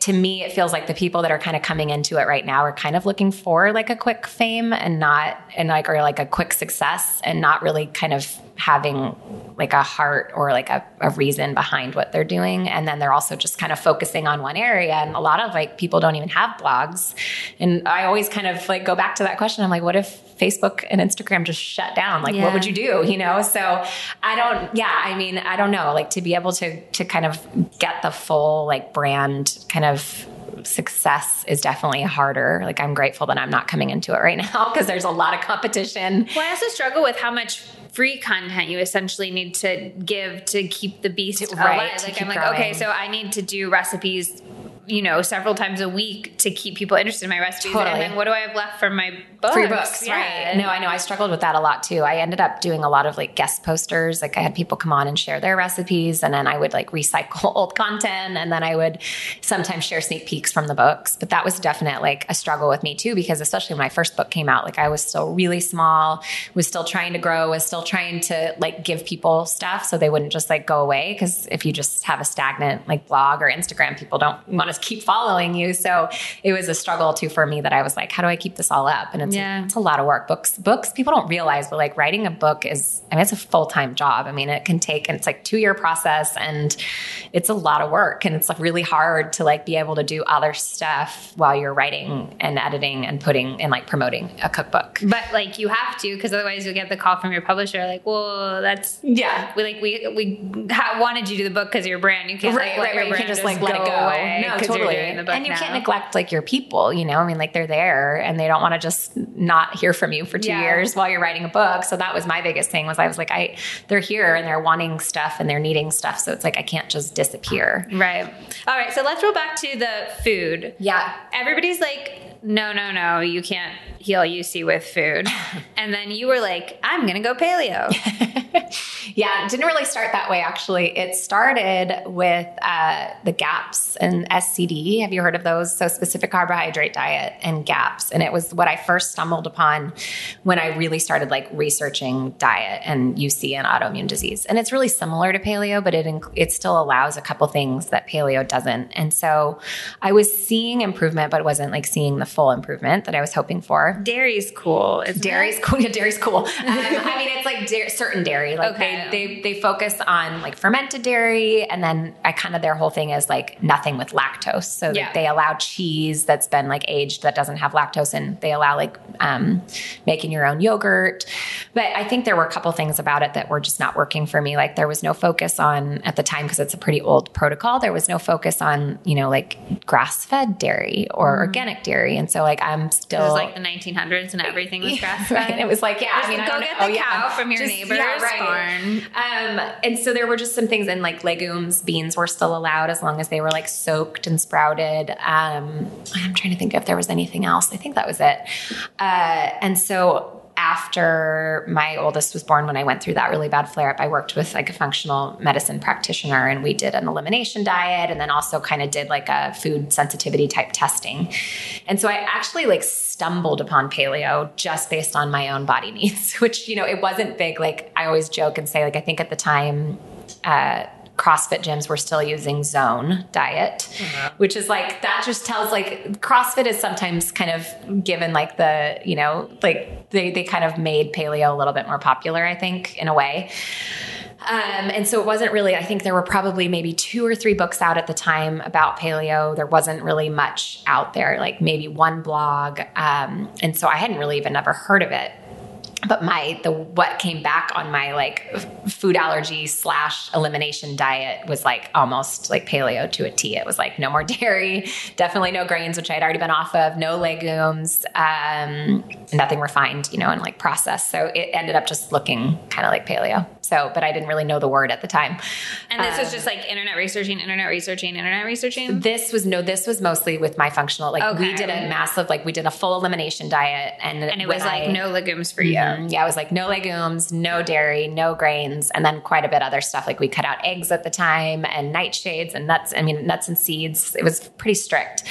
to me, it feels like the people that are kind of coming into it right now are kind of looking for like a quick fame and not, and like, or like a quick success and not really kind of having like a heart or like a, a reason behind what they're doing. And then they're also just kind of focusing on one area. And a lot of like people don't even have blogs. And I always kind of like go back to that question. I'm like, what if Facebook and Instagram just shut down? Like, yeah. what would you do? You know? So I don't, yeah, I mean, I don't know, like to be able to, to kind of get the full like brand kind of success is definitely harder. Like I'm grateful that I'm not coming into it right [LAUGHS] now because there's a lot of competition. Well, I also struggle with how much free content you essentially need to give to keep the beast right, alive. Like I'm like, okay, so I need to do recipes you know, several times a week to keep people interested in my recipes. Totally. And then what do I have left from my books? Free books, right? No, I know. I struggled with that a lot too. I ended up doing a lot of like guest posters. Like I had people come on and share their recipes, and then I would like recycle [LAUGHS] old content, and then I would sometimes share sneak peeks from the books. But that was definitely like a struggle with me too, because especially when my first book came out, like I was still really small, was still trying to grow, was still trying to like give people stuff so they wouldn't just like go away. Because if you just have a stagnant like blog or Instagram, people don't want to keep following you. So it was a struggle too for me that I was like, how do I keep this all up? And it's, Yeah. it's a lot of work. Books, books, people don't realize, but like writing a book is, I mean, it's a full time job. I mean, it can take, and it's like two year process and it's a lot of work. And it's like really hard to like be able to do other stuff while you're writing and editing and putting and like promoting a cookbook. But like you have to, because otherwise you'll get the call from your publisher, like, well, that's Yeah. we like we we ha- wanted you to do the book because of your brand. You can't Right, like, right, right. You can't just like let it go go. away No, 'cause you're totally. doing the book And you now. can't neglect like your people, you know? I mean, like they're there and they don't want to just not hear from you for two Yeah. years while you're writing a book. So that was my biggest thing was I was like, I they're here and they're wanting stuff and they're needing stuff. So it's like I can't just disappear. Right. All right. So let's roll back to the food. Yeah. Everybody's like, no, no, no, you can't heal UC with food. [LAUGHS] and then you were like, I'm gonna go paleo. [LAUGHS] Yeah, it didn't really start that way actually. It started with uh, the GAPS and SCD. Have you heard of those? So, specific carbohydrate diet and GAPS. And it was what I first stumbled upon when I really started like researching diet and UC and autoimmune disease. And it's really similar to paleo, but it, inc- it still allows a couple things that paleo doesn't. And so I was seeing improvement, but wasn't like seeing the full improvement that I was hoping for. Dairy's cool. Dairy's it? cool. [LAUGHS] Yeah, dairy's cool. [LAUGHS] Um, I mean, it's like da- certain dairy. Like Okay. they, they they focus on like fermented dairy, and then I kind of their whole thing is like nothing with lactose. So Yeah. they allow cheese that's been like aged that doesn't have lactose, and they allow like um, making your own yogurt. But I think there were a couple things about it that were just not working for me. Like there was no focus on at the time because it's a pretty old protocol. There was no focus on you know like grass fed dairy or organic dairy, and so like I'm still It was like the 1900s and everything was grass [LAUGHS] fed. Right. It was like, yeah, I mean, I go don't get know. the Oh, yeah. cow from your Just- neighbor's yeah, right. barn. Um, and so there were just some things, and like legumes, beans were still allowed as long as they were like soaked and sprouted. Um, I'm trying to think if there was anything else. I think that was it. Uh, and so after my oldest was born, when I went through that really bad flare up, I worked with like a functional medicine practitioner and we did an elimination diet and then also kind of did like a food sensitivity type testing. And so I actually like stumbled upon paleo just based on my own body [LAUGHS] needs, which, you know, it wasn't big. Like I always joke and say, like, I think at the time, uh, CrossFit gyms were still using zone diet, which is like that just tells like CrossFit is sometimes kind of given like the, you know, like they, they kind of made paleo a little bit more popular, I think, in a way. Um, and so it wasn't really, I think there were probably maybe two or three books out at the time about paleo. There wasn't really much out there, like maybe one blog. Um, and so I hadn't really even ever heard of it but my the what came back on my like food allergy slash elimination diet was like almost like paleo to a T. It was like no more [LAUGHS] dairy, definitely no grains, which i had already been off of, no legumes, um, nothing refined, you know, and like processed. So it ended up just looking kind of like paleo. So, but I didn't really know the word at the time. And this was just like internet researching, internet researching, internet researching. This was no, this was mostly with my functional. Like we did a massive, like we did a full elimination diet, and And it was like I- no legumes for you. Mhm. Yeah, it was like no legumes, no dairy, no grains, and then quite a bit other stuff. Like we cut out eggs at the time and nightshades and nuts. I mean, nuts and seeds. It was pretty strict.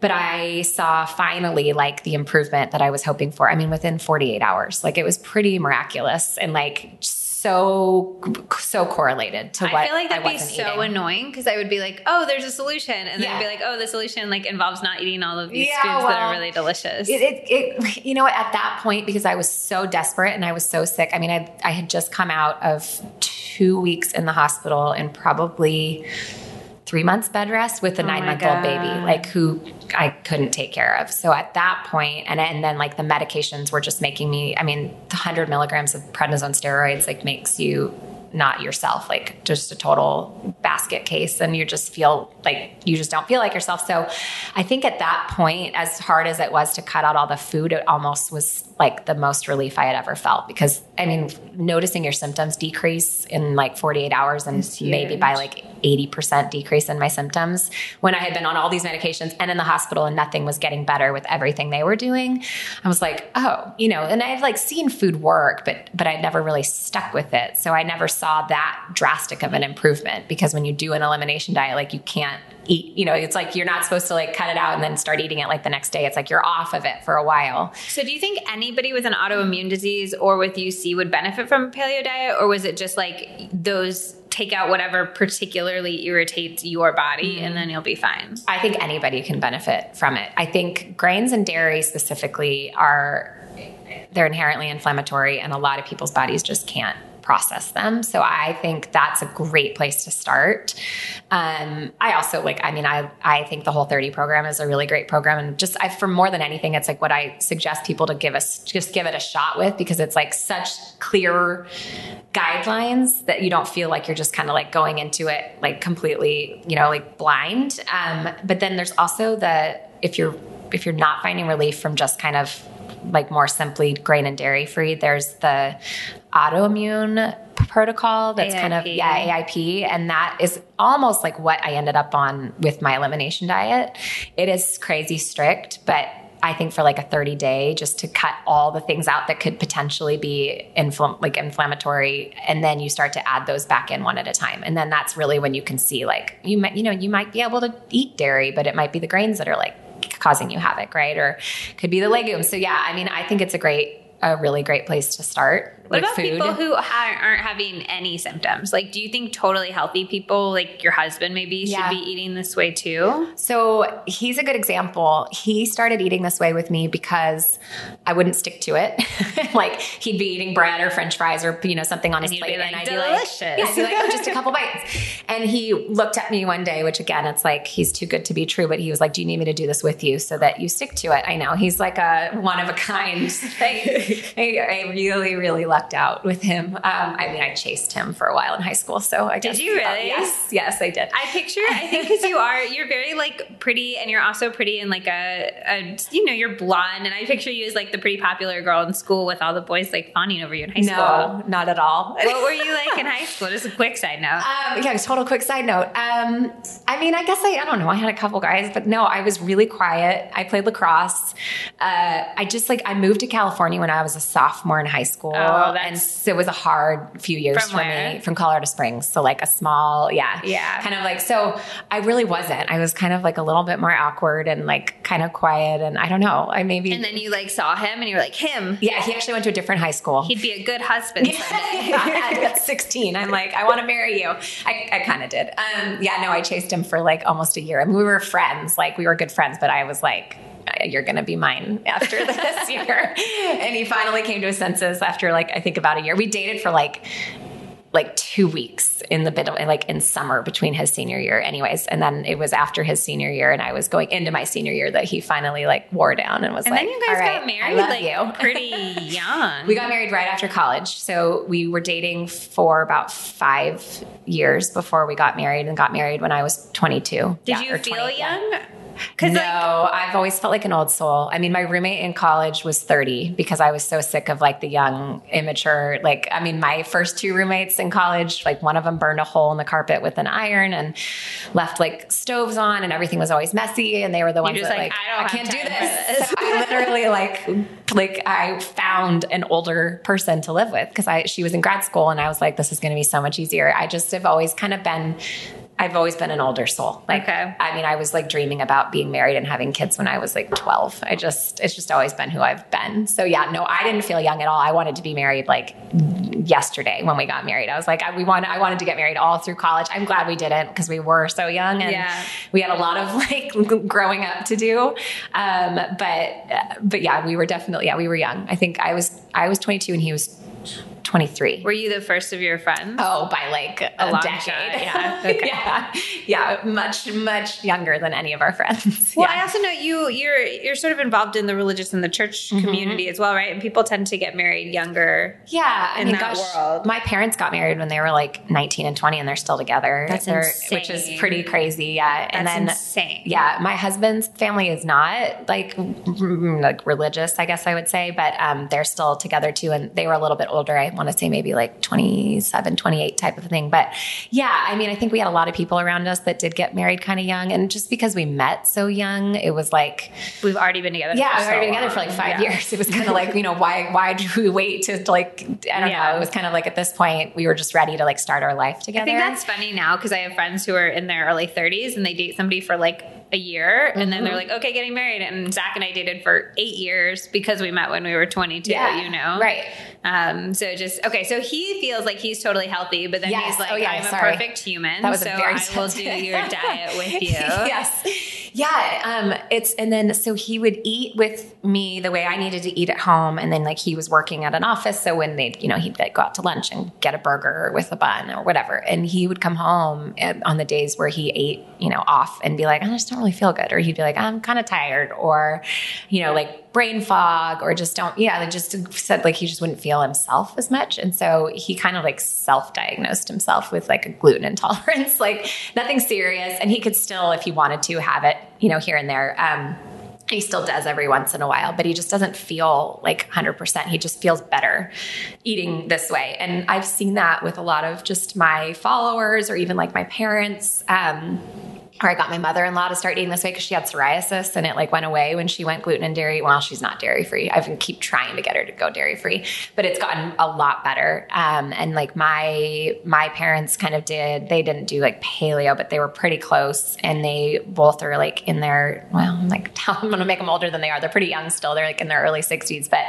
But I saw finally like the improvement that I was hoping for. I mean, within 48 hours, like it was pretty miraculous and like so so correlated to what I feel like that'd be so eating. annoying because I would be like, oh, there's a solution. And then Yeah. be like, oh, the solution like involves not eating all of these Yeah, foods that are really delicious. It, it, it, you know, at that point, because I was so desperate and I was so sick. I mean, I, I had just come out of two weeks in the hospital and probably three months bed rest with a Oh nine month old baby, like who I couldn't take care of. So at that point, and and then like the medications were just making me. I mean, the hundred milligrams of prednisone steroids like makes you not yourself, like just a total basket case. And you just feel like you just don't feel like yourself. So I think at that point, as hard as it was to cut out all the food, it almost was like the most relief I had ever felt because I mean, noticing your symptoms decrease in like 48 hours and maybe by like 80% decrease in my symptoms when I had been on all these medications and in the hospital and nothing was getting better with everything they were doing. I was like, oh, you know, and I've like seen food work, but but I'd never really stuck with it. So I never saw that drastic of an improvement because when you do an elimination diet, like you can't eat, you know, it's like you're not supposed to like cut it out and then start eating it like the next day. It's like you're off of it for a while. So do you think anybody with an autoimmune disease or with UC would benefit from a paleo diet or was it just like those take out whatever particularly irritates your body mm. and then you'll be fine. I think anybody can benefit from it. I think grains and dairy specifically are they're inherently inflammatory and a lot of people's bodies just can't process them. So I think that's a great place to start. Um, I also like, I mean, I, I think the whole 30 program is a really great program. And just I, for more than anything, it's like what I suggest people to give us, just give it a shot with because it's like such clear guidelines that you don't feel like you're just kind of like going into it like completely, you know, like blind. Um, but then there's also the, if you're, if you're not finding relief from just kind of like more simply grain and dairy free. There's the autoimmune protocol that's AIP. kind of yeah AIP and that is almost like what I ended up on with my elimination diet. It is crazy strict, but I think for like a 30 day just to cut all the things out that could potentially be infl- like inflammatory and then you start to add those back in one at a time. And then that's really when you can see like you might you know you might be able to eat dairy but it might be the grains that are like causing you havoc, right? Or could be the legumes. So yeah, I mean, I think it's a great a really great place to start. What about food. people who ha- aren't having any symptoms? Like, do you think totally healthy people, like your husband, maybe yeah. should be eating this way too? So he's a good example. He started eating this way with me because I wouldn't stick to it. [LAUGHS] like he'd be eating bread or French fries or you know something on his plate, like, and I'd delicious. be like, yeah, I'd be like, oh, just a couple bites. And he looked at me one day, which again, it's like he's too good to be true. But he was like, "Do you need me to do this with you so that you stick to it?" I know he's like a one of a kind. [LAUGHS] I, I really, really lucked out with him. Um, I mean, I chased him for a while in high school. So I did you really? yes, yes, I did. I picture. I think because you are, you're very like pretty, and you're also pretty in like a, a, you know, you're blonde, and I picture you as like the pretty popular girl in school with all the boys like fawning over you in high school. No, not at all. what were you like in high school? Just a quick side note. [LAUGHS] Um, yeah, total quick side note. Um, I mean, I guess I, I don't know. I had a couple guys, but no, I was really quiet. I played lacrosse. Uh, I just like I moved to California when I was a sophomore in high school, oh, and so it was a hard few years for where? me from Colorado Springs. So like a small, yeah, Yeah. kind of like so. I really wasn't. I was kind of like a little bit more awkward and like kind of quiet, and I don't know. I maybe and then you like saw him, and you were like him. yeah. He actually went to a different high school. He'd be a good husband. [LAUGHS] yeah, at [LAUGHS] 16. I'm like, I want to marry you. I, I kind of did. Um, yeah, no, I chased him for like almost a year. I mean, we were friends, like we were good friends, but I was like, you're going to be mine after [LAUGHS] this year. and he finally came to his senses after like, I think about a year. We dated for like, like two weeks in the middle, like in summer between his senior year, anyways. And then it was after his senior year, and I was going into my senior year that he finally like wore down and was like, and like, then you guys "All right, got married like you." [LAUGHS] pretty young. We got married right after college. So we were dating for about five years before we got married and got married when I was 22. Did Yeah, you feel 20, yeah. young? No, Because like I've always felt like an old soul. I mean, my roommate in college was 30 because I was so sick of like the young, immature. Like, I mean, my first two roommates in college, like one of them burned a hole in the carpet with an iron and left like stoves on, and everything was always messy. And they were the ones that like, like, "I don't have can't do this. this." So [LAUGHS] I literally like, like I found an older person to live with because I she was in grad school, and I was like, this is going to be so much easier. I just have always kind of been. I've always been an older soul. Like, Okay. I mean, I was like dreaming about being married and having kids when I was like 12. I just, it's just always been who I've been. So yeah, no, I didn't feel young at all. I wanted to be married like yesterday when we got married. I was like, I, we want, I wanted to get married all through college. I'm glad we didn't because we were so young and Yeah. we had a lot of [LAUGHS] like growing up to do. Um, but, but yeah, we were definitely, yeah, we were young. I think I was, I was 22 and he was 23. Were you the first of your friends? Oh, by like a, a decade. shot, yeah. [LAUGHS] Okay. yeah. Yeah. Much, much younger than any of our friends. [LAUGHS] Well, yeah. I also know you you're you're sort of involved in the religious and the church Mm-hmm. community as well, right? And people tend to get married younger. Yeah, I in mean, that gosh, world. my parents got married when they were like 19 and 20, and they're still together. That's They're- Which is pretty crazy. Yeah, and That's then insane. yeah, my husband's family is not like like religious, I guess I would say, but um, they're still together too, and they were a little bit older. I want to say maybe like 27, 28 type of thing. But yeah, I mean, I think we had a lot of people around us that did get married kind of young, and just because we met so young, it was like We've already been together. yeah, we've so already been together for like five Yeah. years. It was kind of like, you know, why why do we wait to like I don't Yeah. know. It was kind of like at this point we were just ready to like start our life together. I think that's funny now because I have friends who are in their early 30s and they date somebody for like a year and then they're Mm-hmm. like, okay, getting married. And Zach and I dated for eight years because we met when we were 22, Yeah, you know? right. Um, so just, okay, so he feels like he's totally healthy, but then Yes. he's like, Oh, yeah, I'm sorry. a perfect human. That was a so very I will do your diet with [LAUGHS] you. yes. Yeah. Um, it's, and then, so he would eat with me the way I needed to eat at home. And then like he was working at an office. So when they'd, you know, he'd like go out to lunch and get a burger with a bun or whatever. And he would come home on the days where he ate, you know, off and be like, I just don't really feel good. Or he'd be like, I'm kind of tired or, you know, like brain fog or just don't, yeah, they just said like he just wouldn't feel himself as much. And so he kind of like self diagnosed himself with like a gluten [LAUGHS] intolerance, like nothing serious. And he could still, if he wanted to, have it, you know, here and there. Um, he still does every once in a while, but he just doesn't feel like 100%. He just feels better eating this way. And I've seen that with a lot of just my followers or even like my parents. Um, or I got my mother-in-law to start eating this way because she had psoriasis and it like went away when she went gluten and dairy. Well, she's not dairy free. I've been keep trying to get her to go dairy free, but it's gotten a lot better. Um, and like my my parents kind of did. They didn't do like paleo, but they were pretty close. And they both are like in their well, I'm like [LAUGHS] I'm gonna make them older than they are. They're pretty young still. They're like in their early 60s, but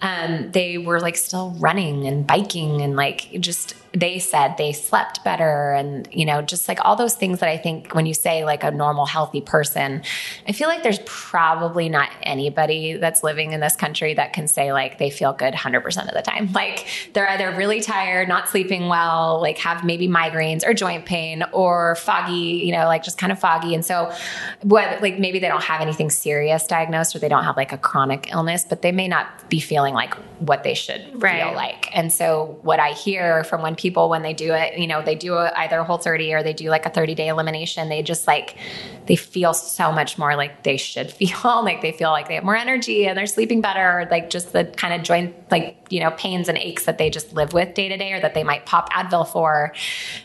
um, they were like still running and biking and like just they said they slept better and you know just like all those things that i think when you say like a normal healthy person i feel like there's probably not anybody that's living in this country that can say like they feel good 100% of the time. [LAUGHS] Like they're either really tired not sleeping well like have maybe migraines or joint pain or foggy you know like just kind of foggy. And so what like maybe they don't have anything serious diagnosed or they don't have like a chronic illness but they may not be feeling like what they should Right. feel like. And so what i hear from when people when they do it you know they do a, either a whole 30 or they do like a 30 day elimination they just like they feel so much more like they should [LAUGHS] feel like they feel like they have more energy and they're sleeping better or like just the kind of joint like you know pains and aches that they just live with day to day or that they might pop advil for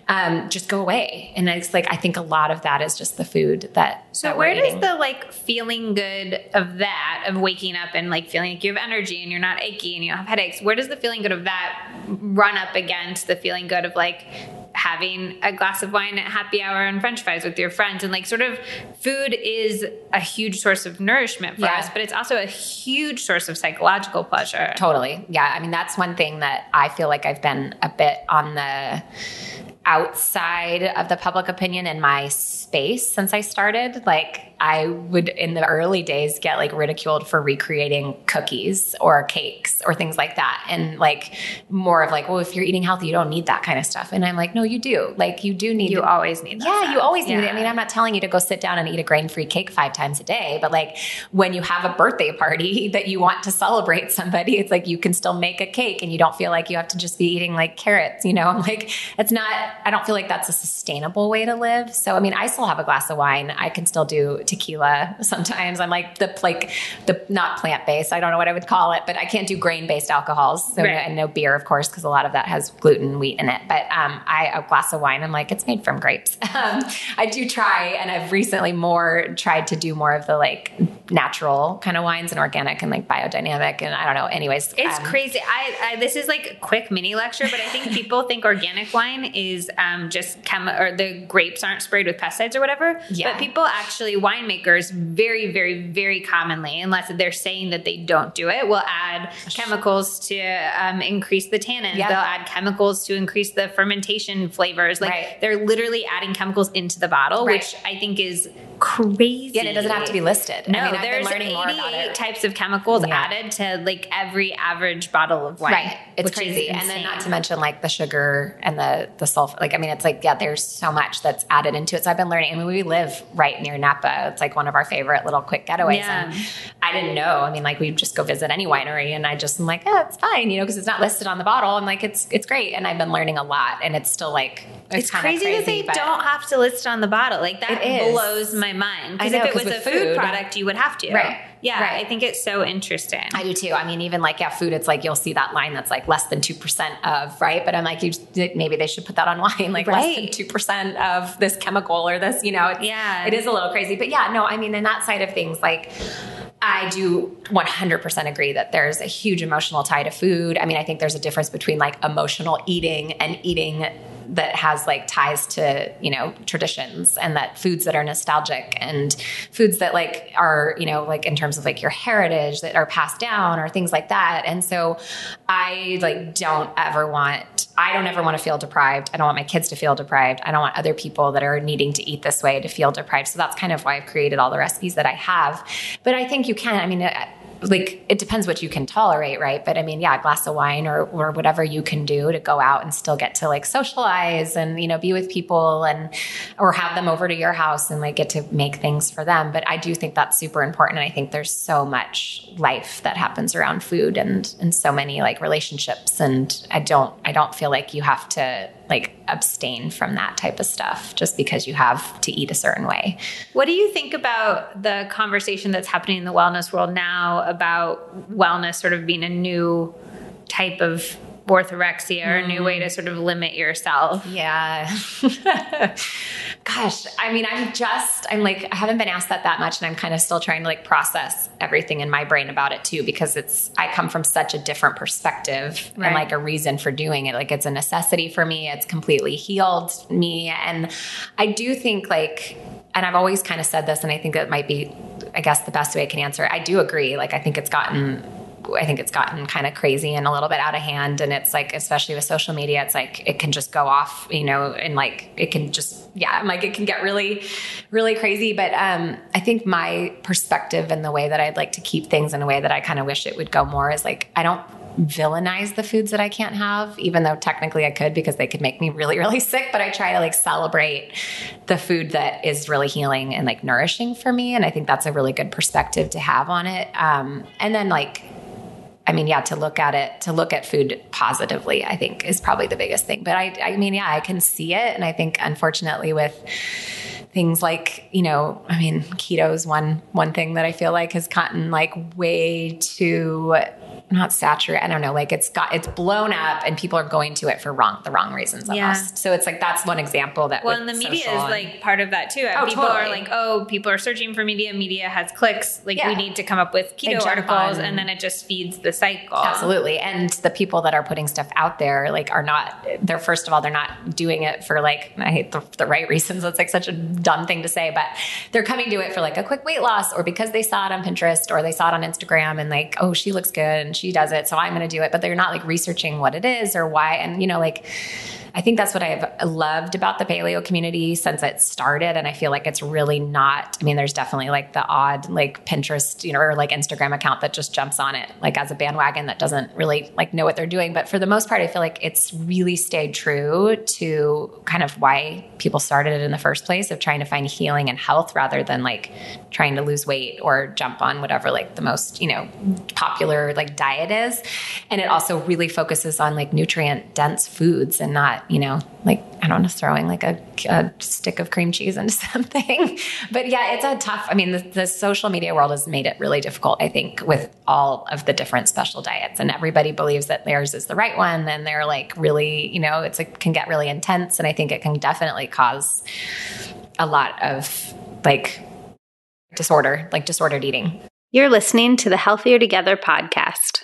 um, just go away. And it's like i think a lot of that is just the food that So where does eating. the like feeling good of that, of waking up and like feeling like you have energy and you're not achy and you don't have headaches, where does the feeling good of that run up against the feeling good of like having a glass of wine at happy hour and french fries with your friends and like sort of food is a huge source of nourishment for Yeah. us but it's also a huge source of psychological pleasure Totally. Yeah. I mean, that's one thing that I feel like I've been a bit on the outside of the public opinion in my space since I started. Like, I would in the early days get like ridiculed for recreating cookies or cakes or things like that. And like, more of like, well, if you're eating healthy, you don't need that kind of stuff. And I'm like, no, you do. Like, you do need you to- always need that yeah, you stuff. always need it. I mean, I'm not telling you to go sit down and eat a grain free cake five times a day, but like when you have a birthday party [LAUGHS] that you want to celebrate somebody, it's like you can still make a cake and you don't feel like you have to just be eating like carrots, you know? I'm [LAUGHS] like, it's not, I don't feel like that's a sustainable way to live. So, I mean, I still have a glass of wine. I can still do tequila sometimes. I'm like the, like the not plant based, I don't know what I would call it, but I can't do grain based alcohols. So, Right. and no beer, of course, because a lot of that has gluten, wheat in it. But um, I a glass of wine, I'm like, it's made from grapes. [LAUGHS] Um, I do try, and I've recently more tried to do more of the like natural kind of wines and organic and like biodynamic, and I don't know. Anyways, It's um, crazy. I, I this is like a quick mini lecture, but I think people think organic wine is um, just chem or the grapes aren't sprayed with pesticides or whatever. Yeah. But people actually winemakers very, very, very commonly, unless they're saying that they don't do it, will add chemicals to um, increase the tannins. Yeah. They'll add chemicals to increase the fermentation flavors. Like Right. they're literally adding chemicals into the bottle, Right. which I think is crazy. Yeah, and it doesn't have to be listed. No, I mean, I've learning more about 88 it. types of chemicals Yeah. added to like every average bottle of wine. Right. It's which crazy. And then not to mention like the sugar and the the sulfur. Like I mean, it's like, yeah, there's so much that's added into it. So I've been learning. I mean, we live right near Napa. It's like one of our favorite little quick getaways. Yeah. And I didn't know. I mean, like we just go visit any winery and I just am like, yeah, it's fine, you know, because it's not listed on the bottle. I'm like, it's it's great. And I've been learning a lot. And it's still like It's kinda crazy, that they don't have to list it on the bottle. Like that blows my mind. Because if it was a food, food- product, you would have to. Right. Yeah, Right. I think it's so interesting. I do too. I mean, even like yeah, food. It's like you'll see that line that's like less than two percent of right, but I'm like, you maybe they should put that on [LAUGHS] wine, like less than two percent of this chemical or this. You know, it's, Yeah. it is a little crazy, but yeah, no, I mean, in that side of things, like. I do 100% agree that there's a huge emotional tie to food. I mean, I think there's a difference between like emotional eating and eating that has like ties to, you know, traditions and that foods that are nostalgic and foods that like are, you know, like in terms of like your heritage that are passed down or things like that. And so I like don't ever want I don't ever want to feel deprived. I don't want my kids to feel deprived. I don't want other people that are needing to eat this way to feel deprived. So that's kind of why I've created all the recipes that I have. But I think you can. I mean, like it depends what you can tolerate, right? But I mean, yeah, a glass of wine or or whatever you can do to go out and still get to like socialize and you know be with people and or have them over to your house and like get to make things for them. But I do think that's super important. And I think there's so much life that happens around food and and so many like relationships. And I don't I don't feel like you have to like abstain from that type of stuff just because you have to eat a certain way. What do you think about the conversation that's happening in the wellness world now about wellness sort of being a new type of orthorexia or a new way to mm. sort of limit yourself? Yeah. [LAUGHS] Gosh, I mean, I'm just, I'm like, I haven't been asked that that much, and I'm kind of still trying to like process everything in my brain about it too, because it's, I come from such a different perspective Right. and like a reason for doing it. Like, it's a necessity for me, it's completely healed me. And I do think like, and I've always kind of said this, and I think it might be, I guess, the best way I can answer. it. I do agree. Like, I think it's gotten I think it's gotten kind of crazy and a little bit out of hand. And it's like, especially with social media, it's like it can just go off, you know, and like it can just, yeah, like it can get really, really crazy. But um, I think my perspective and the way that I'd like to keep things in a way that I kind of wish it would go more is like, I don't villainize the foods that I can't have, even though technically I could because they could make me really, really [LAUGHS] sick. But I try to like celebrate the food that is really healing and like nourishing for me. And I think that's a really good perspective to have on it. Um, and then like, I mean, yeah, to look at it, to look at food positively, I think is probably the biggest thing. But I, I mean, yeah, I can see it. And I think unfortunately with things like, you know, I mean, keto is one, one thing that I feel like has gotten like way too, not saturated. I don't know, like it's got, it's blown up and people are going to it for wrong, the wrong reasons Yeah. almost. So it's like, that's one example that Well, and the media is and- like part of that too. Oh, people are totally. like, oh, people are searching for media. Media has clicks. Like Yeah. we need to come up with keto articles, on- and then it just feeds the cycle. Absolutely. And the people that are putting stuff out there, like, are not, they're, first of all, they're not doing it for, like, I hate the, the right reasons. That's like such a dumb thing to say, but they're coming to it for like a quick weight loss or because they saw it on Pinterest or they saw it on Instagram and like, oh, she looks good and she does it. So I'm going to do it. But they're not like researching what it is or why. And, you know, like, I think that's what I've loved about the paleo community since it started. And I feel like it's really not, I mean, there's definitely like the odd like Pinterest, you know, or like Instagram account that just jumps on it like as a bandwagon that doesn't really like know what they're doing. But for the most part, I feel like it's really stayed true to kind of why people started it in the first place of trying to find healing and health rather than like trying to lose weight or jump on whatever like the most, you know, popular like diet is. And it also really focuses on like nutrient dense foods and not, you know, like I don't know, throwing like a, a stick of cream cheese into [LAUGHS] something. But yeah, it's a tough, I mean, the, the social media world has made it really difficult, I think, with all of the different special diets. And everybody believes that theirs is the right one. And they're like really, you know, it's like can get really intense. And I think it can definitely cause a lot of like disorder, like disordered eating. You're listening to the Healthier Together podcast.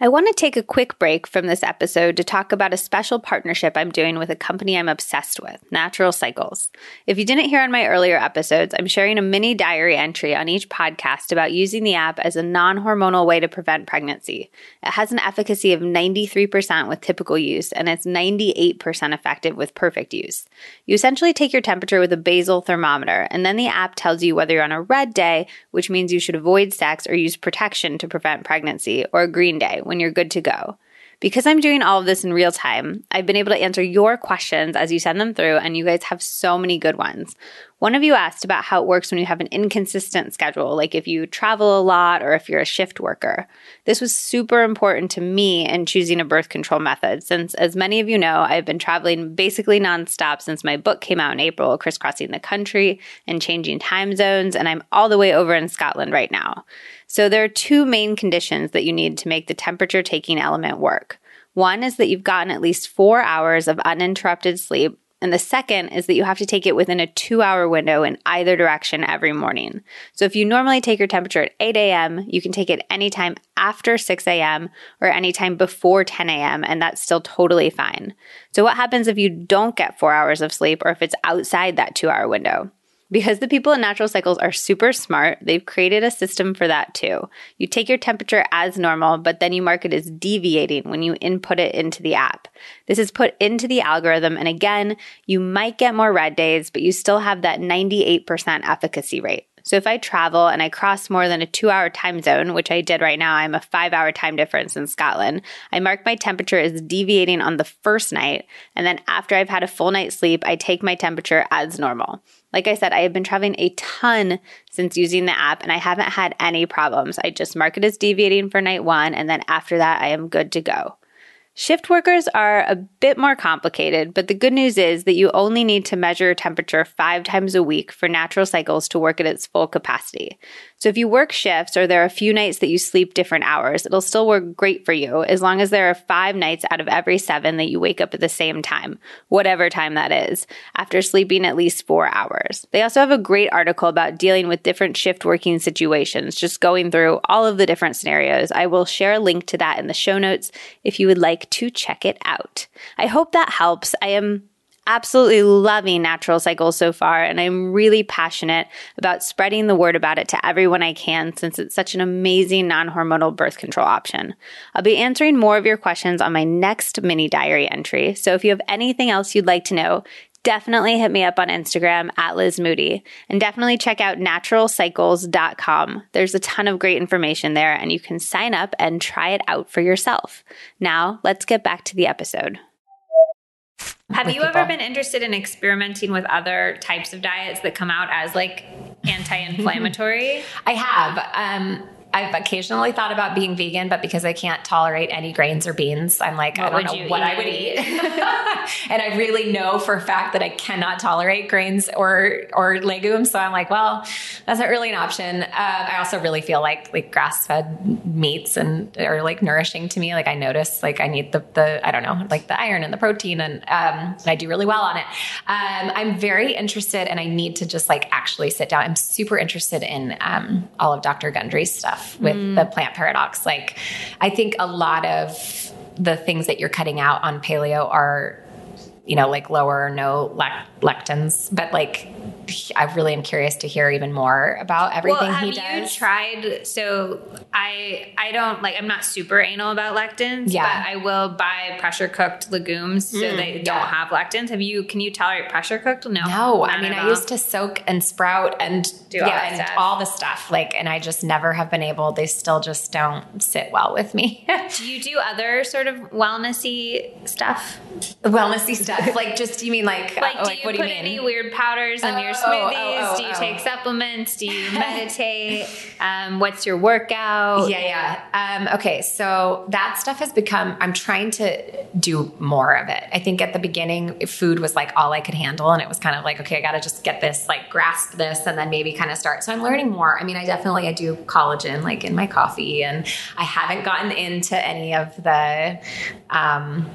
I want to take a quick break from this episode to talk about a special partnership I'm doing with a company I'm obsessed with, Natural Cycles. If you didn't hear on my earlier episodes, I'm sharing a mini diary entry on each podcast about using the app as a non hormonal way to prevent pregnancy. It has an efficacy of 93% with typical use, and it's 98% effective with perfect use. You essentially take your temperature with a basal thermometer, and then the app tells you whether you're on a red day, which means you should avoid sex or use protection to prevent pregnancy, or a green day when you're good to go. Because I'm doing all of this in real time, I've been able to answer your questions as you send them through, and you guys have so many good ones. One of you asked about how it works when you have an inconsistent schedule, like if you travel a lot or if you're a shift worker. This was super important to me in choosing a birth control method, since, as many of you know, I've been traveling basically nonstop since my book came out in April, crisscrossing the country and changing time zones, and I'm all the way over in Scotland right now. So there are two main conditions that you need to make the temperature taking element work. One is that you've gotten at least four hours of uninterrupted sleep and the second is that you have to take it within a two hour window in either direction every morning. So if you normally take your temperature at 8 a.m., you can take it anytime after 6 a.m. or anytime before 10 a.m., and that's still totally fine. So what happens if you don't get four hours of sleep or if it's outside that two hour window? Because the people at Natural Cycles are super smart, they've created a system for that too. You take your temperature as normal, but then you mark it as deviating when you input it into the app. This is put into the algorithm, and again, you might get more red days, but you still have that 98% efficacy rate. So if I travel and I cross more than a two hour time zone, which I did right now, I'm a five hour time difference in Scotland. I mark my temperature as deviating on the first night. And then after I've had a full night's sleep, I take my temperature as normal. Like I said, I have been traveling a ton since using the app and I haven't had any problems. I just mark it as deviating for night one. And then after that, I am good to go. Shift workers are a bit more complicated, but the good news is that you only need to measure temperature five times a week for natural cycles to work at its full capacity. So if you work shifts or there are a few nights that you sleep different hours, it'll still work great for you as long as there are five nights out of every seven that you wake up at the same time, whatever time that is, after sleeping at least four hours. They also have a great article about dealing with different shift working situations, just going through all of the different scenarios. I will share a link to that in the show notes if you would like to check it out. I hope that helps. I am absolutely loving natural cycles so far, and I'm really passionate about spreading the word about it to everyone I can since it's such an amazing non hormonal birth control option. I'll be answering more of your questions on my next mini diary entry. So if you have anything else you'd like to know, definitely hit me up on Instagram at Liz Moody and definitely check out naturalcycles.com. There's a ton of great information there and you can sign up and try it out for yourself. Now, let's get back to the episode. Have you people. ever been interested in experimenting with other types of diets that come out as like [LAUGHS] anti-inflammatory? I have. Um, I've occasionally thought about being vegan, but because I can't tolerate any grains or beans, I'm like, what I don't know what eat? I would eat. [LAUGHS] [LAUGHS] and I really know for a fact that I cannot tolerate grains or or legumes. So I'm like, well, that's not really an option. Uh, I also really feel like like grass fed meats and are like nourishing to me. Like I notice like I need the the I don't know like the iron and the protein, and um, I do really well on it. Um, I'm very interested, and I need to just like actually sit down. I'm super interested in um, all of Dr. Gundry's stuff stuff with mm. the plant paradox. Like, I think a lot of the things that you're cutting out on paleo are you know, like lower or no lectins. But like, I really am curious to hear even more about everything well, he does. Have you tried? So I I don't like I'm not super anal about lectins. Yeah. But I will buy pressure cooked legumes so mm, they don't have lectins. Have you? Can you tolerate pressure cooked? No. No. I mean, I used to soak and sprout and do yeah, all and stuff. all the stuff. Like, and I just never have been able. They still just don't sit well with me. [LAUGHS] do you do other sort of wellnessy stuff? Wellnessy stuff. like just you mean like like, do like, you what do you mean? any weird powders in oh, your smoothies? Oh, oh, do you take oh. supplements? Do you [LAUGHS] meditate? um, what's your workout? Yeah, yeah. Um, okay, so that stuff has become. I'm trying to do more of it. I think at the beginning, food was like all I could handle, and it was kind of like, okay, I got to just get this, like grasp this, and then maybe kind of start. So I'm learning more. I mean, I definitely I do collagen like in my coffee, and I haven't gotten into any of the. Um,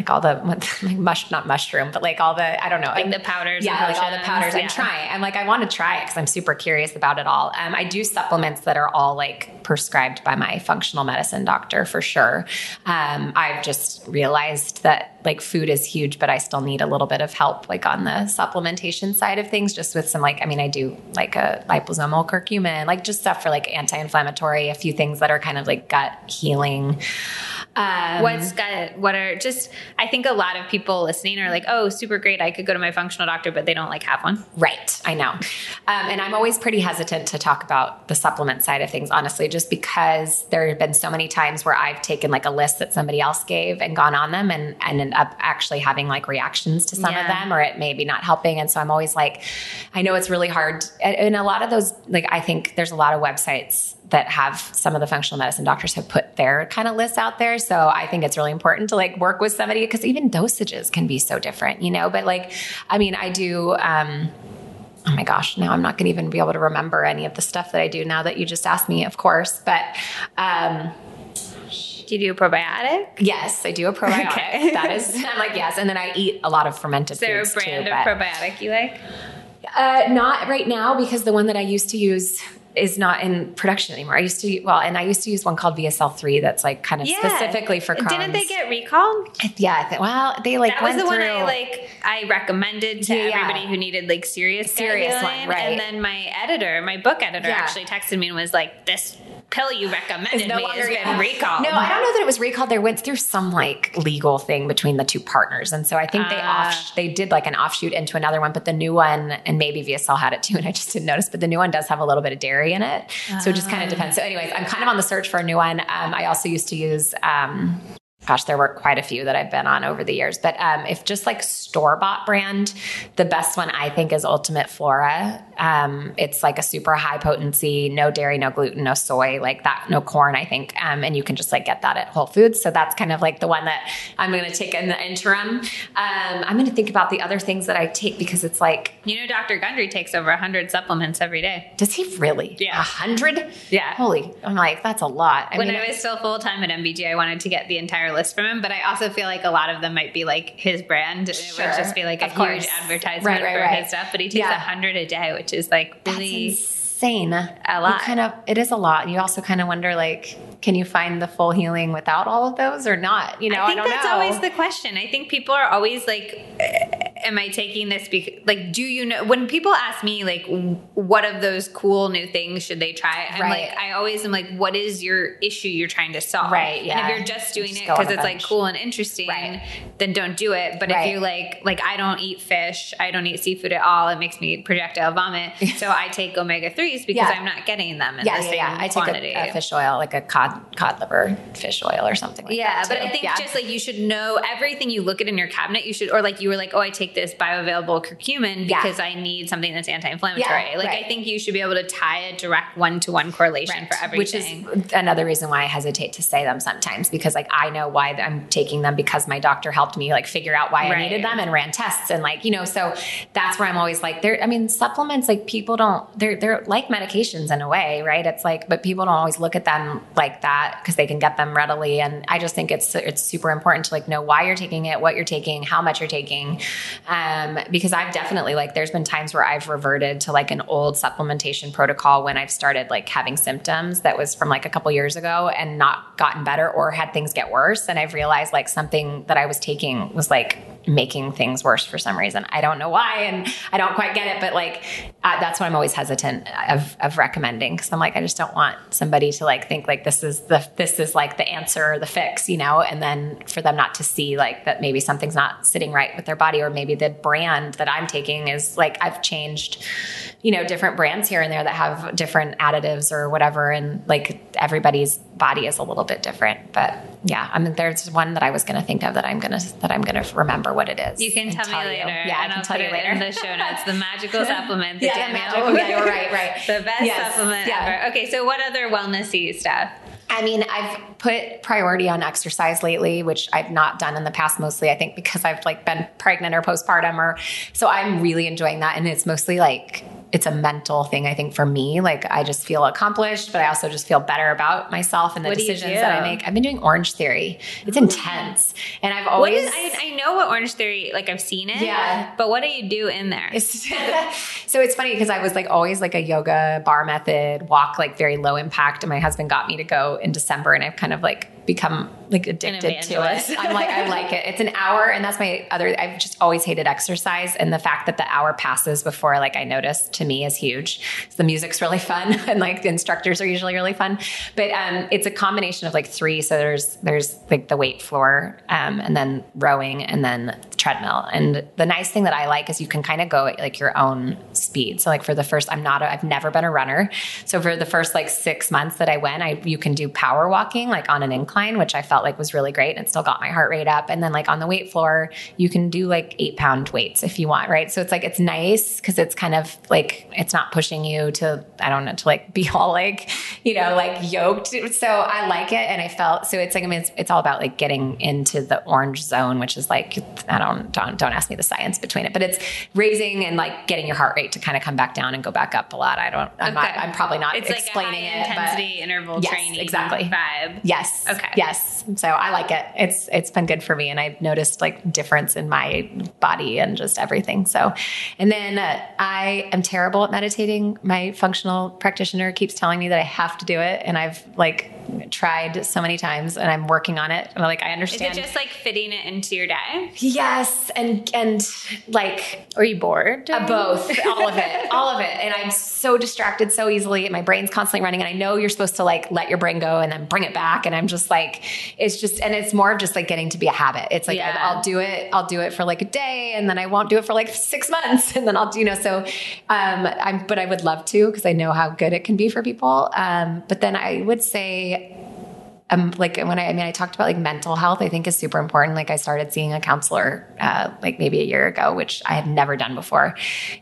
like all the [LAUGHS] like mush, not mushroom, but like all the I don't know, like the powders. Yeah, like all the powders. Yeah. I'm trying. I'm like I want to try it because I'm super curious about it all. Um, I do supplements that are all like prescribed by my functional medicine doctor for sure. Um, I've just realized that like food is huge, but I still need a little bit of help like on the supplementation side of things, just with some like I mean I do like a liposomal curcumin, like just stuff for like anti-inflammatory, a few things that are kind of like gut healing. Um, What's gut? What are just? I think a lot of people listening are like, "Oh, super great! I could go to my functional doctor," but they don't like have one. Right. I know. Um, and I'm always pretty hesitant to talk about the supplement side of things, honestly, just because there have been so many times where I've taken like a list that somebody else gave and gone on them and, and ended up actually having like reactions to some yeah. of them, or it maybe not helping. And so I'm always like, I know it's really hard. And a lot of those, like, I think there's a lot of websites that have some of the functional medicine doctors have put their kind of lists out there. So I think it's really important to like work with somebody because even dosages can be so different, you know. But like, I mean, I do. Um, oh my gosh, now I'm not going to even be able to remember any of the stuff that I do now that you just asked me, of course. But um, do you do a probiotic? Yes, I do a probiotic. Okay. [LAUGHS] that is, I'm like, yes. And then I eat a lot of fermented is there a brand too, of probiotic you like? Uh, not right now because the one that I used to use is not in production anymore. I used to well, and I used to use one called VSL three that's like kind of yeah. specifically for Crohn's. Didn't they get recalled? Yeah. Well, they like that was the through, one I like. I recommended to yeah. everybody who needed like serious serious one, right? And then my editor, my book editor, yeah. actually texted me and was like, "This pill you recommended no me has been recalled. No, I don't know that it was recalled. They went through some like legal thing between the two partners, and so I think uh, they off they did like an offshoot into another one. But the new one, and maybe VSL had it too, [LAUGHS] and I just didn't notice. But the new one does have a little bit of dairy in it, uh, so it just kind of ah. depends. So, anyways, I'm kind of on the search for a new one. Um, I also used to use um, gosh, there were quite a few that I've been on over the years. But um, if just like store bought brand, the best one I think is Ultimate Flora. Um, it's like a super high potency, no dairy, no gluten, no soy, like that, no corn, I think. Um, and you can just like get that at Whole Foods. So that's kind of like the one that I'm going to take in the interim. Um, I'm going to think about the other things that I take because it's like. You know, Dr. Gundry takes over 100 supplements every day. Does he really? Yeah. 100? Yeah. Holy, I'm like, that's a lot. I when mean, I was still full time at MBG, I wanted to get the entire list from him, but I also feel like a lot of them might be like his brand. Sure. It would just be like a huge advertisement right, right, for right. his stuff. But he takes yeah. hundred a day, which is like really insane. A lot. You kind of, it is a lot. You also kind of wonder, like, can you find the full healing without all of those or not? You know, I think I that's know. always the question. I think people are always like, am I taking this because, like, do you know, when people ask me, like, what of those cool new things should they try? I'm right. like, I always am like, what is your issue you're trying to solve? Right. Yeah. And if you're just doing just it because it's like cool and interesting, right. then don't do it. But right. if you're like, like, I don't eat fish, I don't eat seafood at all, it makes me projectile vomit. [LAUGHS] so I take omega 3s because yeah. I'm not getting them in yeah, the yeah, same yeah. I quantity. take a, a, fish oil, like a cod cod liver fish oil or something like that. yeah, but I think yeah. just like you should know everything you look at in your cabinet, you should or like you were like, oh, I take this bioavailable curcumin because I need something that's anti-inflammatory. like right. I think you should be able to tie a direct one-to-one correlation right. for everything. Which is another reason why I hesitate to say them sometimes because like I know why I'm taking them because my doctor helped me like figure out why right. I needed them and ran tests and like, you know, so that's where I'm always like there I mean supplements like people don't they're they're like medications in a way, right? It's like, but people don't always look at them like that because they can get them readily. And I just think it's it's super important to like know why you're taking it, what you're taking, how much you're taking, um, because I've definitely like there's been times where I've reverted to like an old supplementation protocol when I've started like having symptoms that was from like a couple years ago and not gotten better or had things get worse. And I've realized like something that I was taking was like making things worse for some reason. I don't know why, and I don't quite get it, but like that's why I'm always hesitant of, of recommending because I'm like I just don't want somebody to like think like this is the this is like the answer or the fix, you know, and then for them not to see like that maybe something's not sitting right with their body or maybe the brand that I'm taking is like I've changed, you know, different brands here and there that have different additives or whatever, and like everybody's body is a little bit different, but yeah, I mean, there's one that I was going to think of that I'm going to that I'm going to remember what it is. You can tell, tell, me later. You. Yeah, I can tell you later in the show notes. The magical [LAUGHS] supplement. The yeah, the magical. Yeah, you're right. [LAUGHS] Right. the best yes. supplement yeah. ever. Okay, so what other wellnessy stuff? I mean, I've put priority on exercise lately, which I've not done in the past mostly, I think because I've like been pregnant or postpartum or so I'm really enjoying that. And it's mostly like it's a mental thing. I think for me, like I just feel accomplished, but I also just feel better about myself and the What decisions that I make. I've been doing Orange Theory. It's oh. intense, and I've always. is, I, I know what Orange Theory, like I've seen it. Yeah. But what do you do in there? It's, [LAUGHS] so it's funny because I was like always like a yoga bar method, walk like very low impact. And my husband got me to go in December and I've kind of like become like addicted to it. [LAUGHS] I'm like, I like it. It's an hour. And that's my other, I've just always hated exercise. And the fact that the hour passes before like I notice to me is huge. So the music's really fun [LAUGHS] and like the instructors are usually really fun. But um, it's a combination of like three. So there's, there's like the weight floor um, and then rowing and then treadmill. And the nice thing that I like is you can kind of go at like your own speed. So like for the first, I'm not, a, I've never been a runner. So for the first like six months that I went, I you can do power walking like on an incline, which I felt like was really great and it still got my heart rate up. And then like on the weight floor, you can do like eight pound weights if you want, right? So it's like it's nice because it's kind of like it's not pushing you to I don't know to like be [LAUGHS] all like you know like yoked. So I like it, and I felt so it's like I mean it's, it's all about like getting into the orange zone, which is like I don't don't don't ask me the science between it, but it's raising and like getting your heart rate to kind of come back down and go back up a lot. I don't I'm, not, I'm probably not it's explaining like a high it, but- intensity interval Yes, training exactly. vibe. Yes. Okay. Yes. So I like it. It's it's been good for me, and I've noticed like difference in my body and just everything. So, and then uh, I am terrible at meditating. My functional practitioner keeps telling me that I have to do it, and I've like tried so many times, and I'm working on it. And like I Is understand. it just like fitting it into your day? yes, and and like Are you bored? uh, both, all of it, all of it. And I'm so distracted so easily. and My brain's constantly running. And I know you're supposed to like let your brain go and then bring it back. And I'm just like, it's just, and it's more of just like getting to be a habit. It's like, Yeah. I'll do it, I'll do it for like a day and then I won't do it for like six months. [LAUGHS] And then I'll do, you know, so, um, I'm, but I would love to because I know how good it can be for people. Um, but then I would say, um, like when I, I mean, I talked about like mental health, I think is super important. Like I started seeing a counselor, uh, like maybe a year ago, which I had never done before.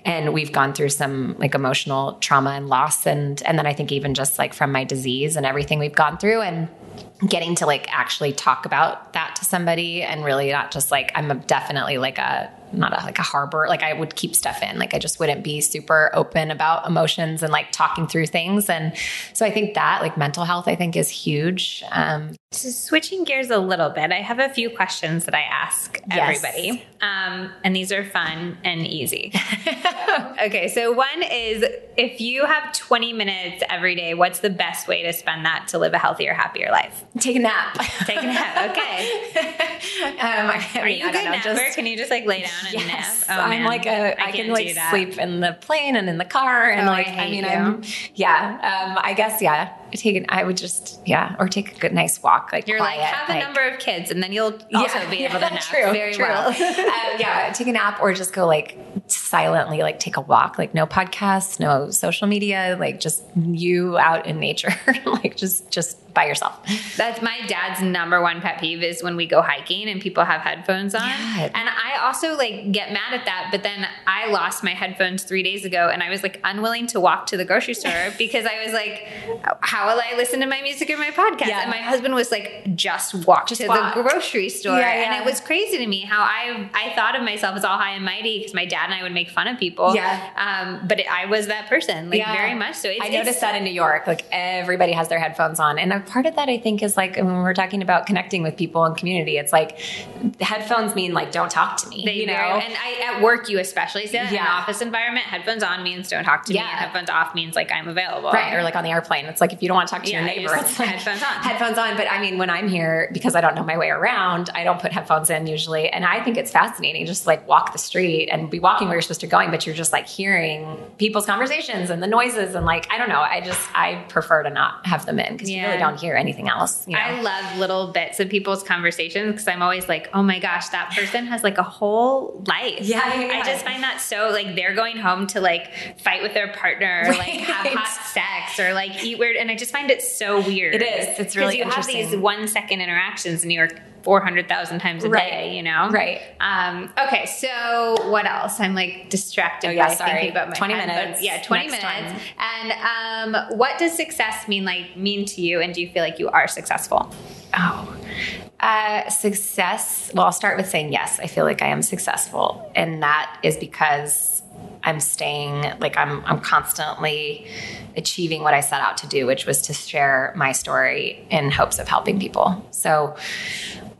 And we've gone through some like emotional trauma and loss. And, and then I think even just like from my disease and everything we've gone through and getting to like actually talk about that to somebody and really not just like, I'm definitely like a, not a, like a harbor. Like I would keep stuff in. Like I just wouldn't be super open about emotions and like talking through things. And so I think that like mental health, I think is huge. Um, So switching gears a little bit, I have a few questions that I ask Yes. everybody. Um, and these are fun and easy. [LAUGHS] okay, so one is if you have 20 minutes every day, what's the best way to spend that to live a healthier, happier life? Take a nap. Take a nap. Okay. [LAUGHS] um, I, I Are you a I good don't know, napper? just- Can you just like lay down and Yes, nap? Oh, I'm man. like a. I, can like sleep in the plane and in the car and Oh, like I, hate mean you. I'm yeah. Um, I guess yeah. Take an, I would just yeah, or take a good nice walk like You're quiet, like, have a number of kids, and then you'll [LAUGHS] also Yeah, be able to [LAUGHS] nap true, very true. well. [LAUGHS] um, yeah, take a nap or just go like silently, like take a walk, like no podcasts, no social media, like just you out in nature, like just just by yourself. That's my dad's number one pet peeve is when we go hiking and people have headphones on. Yeah. And I also like get mad at that, but then I lost my headphones three days ago and I was like unwilling to walk to the grocery store because I was like, how will I listen to my music or my podcast? Yeah. And my husband was like, just walk Just to walk. the grocery store. Yeah, And it was crazy to me how I I thought of myself as all high and mighty because my dad and I would make fun of people. Yeah. Um, but I was that person, like Yeah. very much so. It's, I noticed that in New York, like everybody has their headphones on. And a part of that I think is like when we're talking about connecting with people and community, it's like headphones mean like don't talk to me. They you know? very- and I at work you especially say that in an office environment. Headphones on means don't talk to me, and headphones off means like I'm available. Right, or like on the airplane. It's like if you don't want to talk to Yeah, your you neighbor, just it's like headphones on. Headphones on. But I mean, when I'm here, because I don't know my way around, I don't put headphones in usually. And I think it's fascinating just like walk the street and be walking where you're supposed to going, but you're just like hearing people's conversations and the noises and like I don't know. I just I prefer to not have them in because you really don't hear anything else. You know? I love little bits of people's conversations because I'm always like, oh my gosh, that person has like a whole life. Yeah, yeah, yeah. I just find that so like they're going home to like fight with their partner, or, like have hot sex, or like eat weird, and I just find it so weird. It is. It's really because you have these one second interactions you're four hundred thousand times a Right. day. You know, Right. Um, okay, so what else? I'm like distracted Oh, yeah, by sorry. thinking about my 20 head, minutes. Yeah, 20 Next minutes. time. And um, what does success mean like mean to you? And do you feel like you are successful? Oh, uh, success. Well, I'll start with saying yes. I feel like I am successful, and that is because I'm staying like I'm I'm constantly achieving what I set out to do, which was to share my story in hopes of helping people. So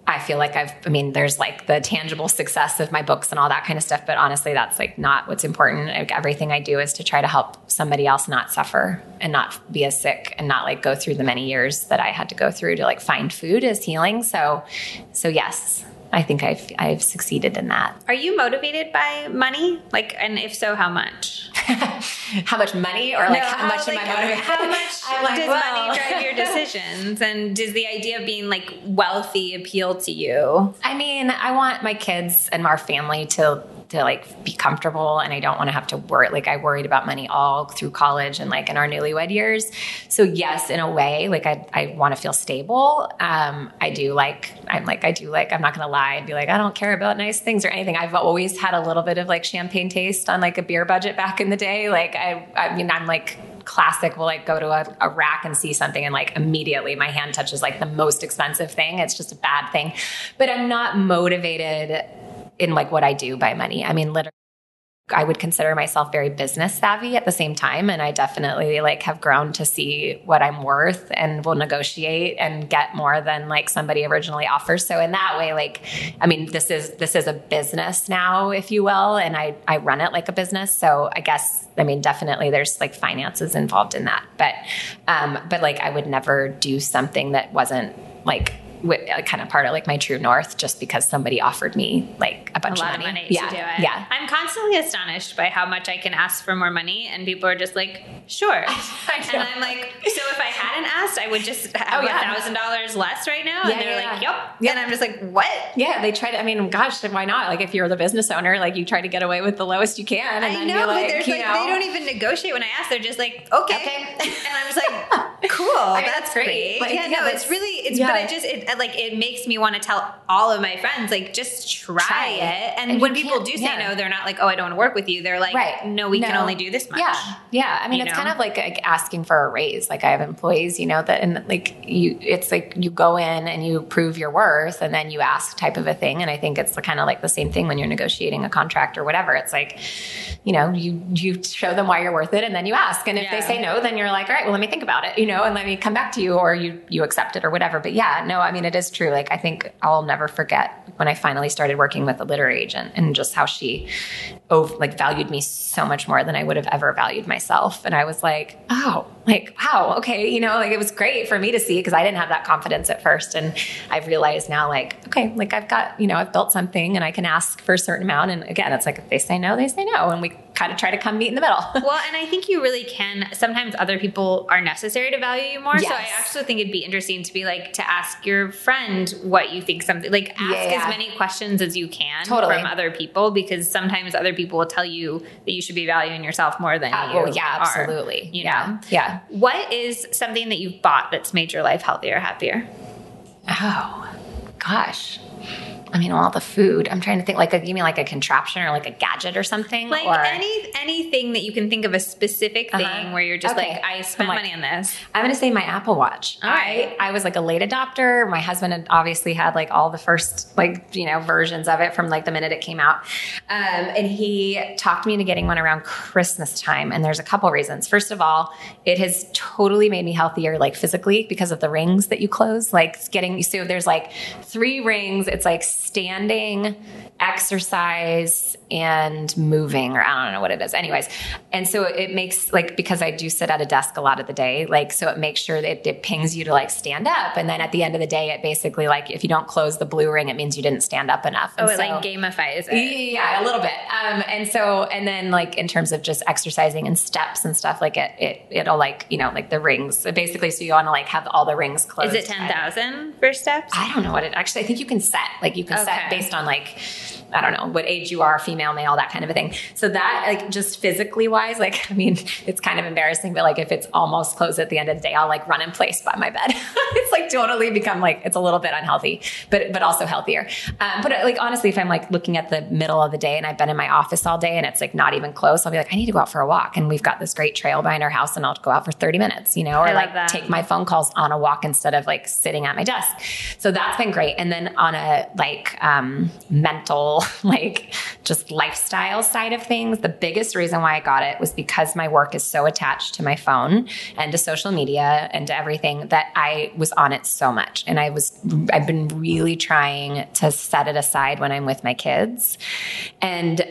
I feel like I've, I mean, there's like the tangible success of my books and all that kind of stuff, but honestly, that's like not what's important. Like everything I do is to try to help somebody else not suffer and not be as sick and not like go through the many years that I had to go through to like find food as healing. So, so yes, I think I've I've succeeded in that. Are you motivated by money? Like, and if so, how much? [LAUGHS] how much money, or like no, how, how, much like, am I motivated? How much [LAUGHS] like, does well. money drive your [LAUGHS] decisions? and does the idea of being like wealthy appeal to you? I mean, I want my kids and our family to to like be comfortable and I don't want to have to worry. Like I worried about money all through college and like in our newlywed years. So yes, in a way, like I, I want to feel stable. Um, I do like, I'm like, I do like, I'm not going to lie and be like, I don't care about nice things or anything. I've always had a little bit of like champagne taste on like a beer budget back in the day. Like I, I mean, I'm like, classic will like go to a, a, rack and see something and like immediately my hand touches like the most expensive thing. It's just a bad thing. But I'm not motivated in like what I do by money. I mean, literally. I would consider myself very business savvy at the same time and I definitely like have grown to see what I'm worth and will negotiate and get more than like somebody originally offers. So in that way like I mean this is this is a business now if you will and I I run it like a business. So I guess I mean definitely there's like finances involved in that. But um but like I would never do something that wasn't like Uh, kind of part of like my true north just because somebody offered me like a bunch a of money. Of money yeah. to do it. Yeah. I'm constantly astonished by how much I can ask for more money and people are just like, sure. [LAUGHS] and I'm like, so if I hadn't asked, I would just oh, have a thousand dollars less right now. Yeah, and they're yeah. like, yep. yep. And I'm just like, what? Yeah. They try to, I mean, gosh, why not? Like if you're the business owner, like you try to get away with the lowest you can. And I know, like, but like, know, they don't even negotiate when I ask. They're just like, okay. okay. and I'm just like, [LAUGHS] cool. I mean, that's, great. Like, yeah, no, it's really, it's, but it just, it like, it makes me want to tell all of my friends, like, just try, try it. And, and when people do say yeah. no, they're not like, oh, I don't want to work with you. They're like, right. no, we no. can only do this much. Yeah. Yeah. I mean, you it's know? kind of like, like asking for a raise. Like I have employees, you know, that, and like you, it's like you go in and you prove your worth and then you ask type of a thing. And I think it's kind of like the same thing when you're negotiating a contract or whatever. It's like, you know, you, you show them why you're worth it and then you ask. And if yeah. they say no, then you're like, all right, well, let me think about it, you know, and let me come back to you or you, you accept it or whatever. But yeah, no, I mean, it is true. Like I think I'll never forget when I finally started working with a literary agent and just how she oh, like valued me so much more than I would have ever valued myself. And I was like, oh, like, wow, okay, you know, like it was great for me to see because I didn't have that confidence at first. And I've realized now, like, okay, like I've got, you know, I've built something and I can ask for a certain amount. And again, it's like if they say no, they say no. And we kind of try to come meet in the middle. [LAUGHS] well, and I think you really can. Sometimes other people are necessary to value you more. Yes. So I actually think it'd be interesting to be like to ask your friend what you think something like ask yeah. as many questions as you can totally. from other people because sometimes other people will tell you that you should be valuing yourself more than uh, you. Well, yeah, are, absolutely. You yeah, know? yeah. What is something that you've bought that's made your life healthier, happier? Oh, gosh. I mean, all the food. I'm trying to think like a, you mean like a contraption or like a gadget or something? Like or? any anything that you can think of a specific uh-huh. thing uh-huh. where you're just okay. like, I spent like, money on this. I'm going to say my Apple Watch. All right. I, I was like a late adopter. My husband had obviously had like all the first like, you know, versions of it from like the minute it came out. Um, and he talked me into getting one around Christmas time. And there's a couple reasons. First of all, it has totally made me healthier, like physically because of the rings that you close, like getting, so there's like three rings. It's like standing, exercise, and moving, or I don't know what it is. Anyways, and so it makes like because I do sit at a desk a lot of the day, like so it makes sure that it pings you to like stand up, and then at the end of the day, it basically like if you don't close the blue ring, it means you didn't stand up enough. And oh, it so, like gamifies it. Yeah, a little bit. Um, and so and then like in terms of just exercising and steps and stuff, like it it it'll like you know like the rings. So basically, so you want to like have all the rings closed. Is it ten thousand for steps? I don't know what it actually. I think you can set like you can okay. set based on like I don't know what age you are, female, male, that kind of a thing. So that like just physically wise, like I mean, it's kind of embarrassing, but like if it's almost closed at the end of the day, I'll like run in place by my bed. [LAUGHS] it's like totally become like it's a little bit unhealthy, but but also healthier. Um, but like honestly, if I'm like looking at the middle of the day and I've been in my office all day and it's like not even close, I'll be like, I need to go out for a walk. And we've got this great trail behind our house, and I'll go out for 30 minutes, you know, or like that. take my phone calls on a walk instead of like sitting at my desk. So that's been great. And then on a like um, mental [LAUGHS] like just lifestyle side of things. The biggest reason why I got it was because my work is so attached to my phone and to social media and to everything that I was on it so much. And I was, I've been really trying to set it aside when I'm with my kids. And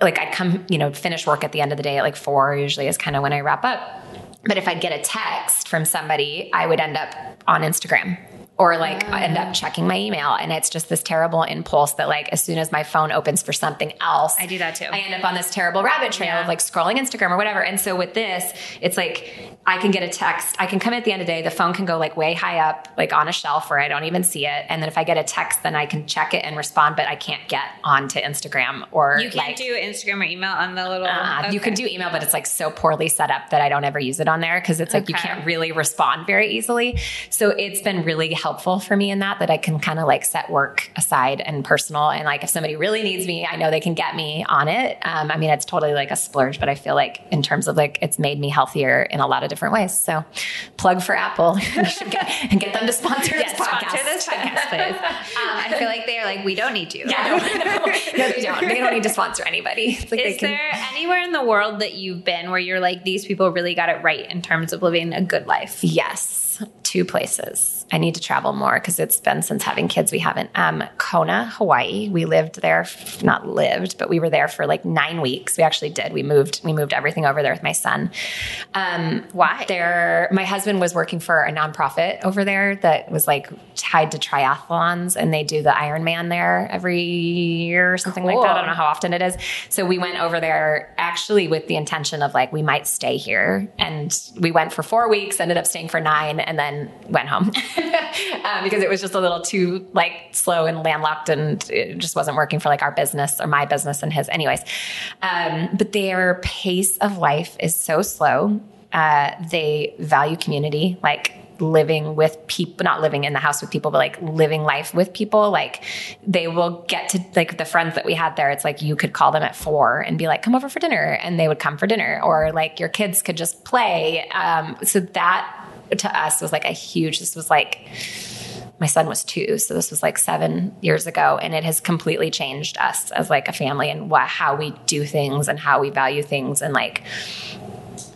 like I'd come, you know, finish work at the end of the day at like four, usually is kind of when I wrap up. But if I'd get a text from somebody, I would end up on Instagram or like I end up checking my email and it's just this terrible impulse that like as soon as my phone opens for something else I do that too. I end up on this terrible rabbit trail Yeah. of like scrolling Instagram or whatever and so with this it's like I can get a text I can come at the end of the day the phone can go like way high up like on a shelf where I don't even see it and then if I get a text then I can check it and respond but I can't get onto Instagram or you can't like, do Instagram or email on the little. uh, You can do email, but it's like so poorly set up that I don't ever use it on there because it's like you can't really respond very easily. So it's been really helpful for me in that that I can kind of like set work aside and personal. And like if somebody really needs me, I know they can get me on it. Um, I mean, it's totally like a splurge, but I feel like in terms of like it's made me healthier in a lot of different ways. So plug for Apple. [LAUGHS] get and get them to sponsor Yes, this podcast. sponsor this podcast, please. [LAUGHS] Um, I feel like they're like, we don't need you. Yeah, [LAUGHS] no, no, they don't. They don't need to sponsor anybody. Like they Is can- there anywhere in the world that you've been where you're like, these people really got it right in terms of living a good life? Yes, two places. I need to travel more because it's been since having kids we haven't. Um, Kona, Hawaii. We lived there, not lived, but we were there for like nine weeks. We actually did. We moved. We moved everything over there with my son. Um, Why? There, my husband was working for a nonprofit over there that was like tied to triathlons, and they do the Ironman there every year or something like that. I don't know how often it is. So we went over there actually with the intention of like we might stay here, and we went for four weeks. Ended up staying for nine, and then went home [LAUGHS] [LAUGHS] um, because it was just a little too like slow and landlocked, and it just wasn't working for like our business or my business and his. Anyways, um, but their pace of life is so slow. Uh, they value community, like living with people, not living in the house with people, but like living life with people. Like they will get to like the friends that we had there. It's like you could call them at four and be like, come over for dinner. And they would come for dinner or like your kids could just play. Um, so that to us was like a huge, this was like, my son was two so this was like seven years ago and it has completely changed us as like a family and what, how we do things and how we value things and like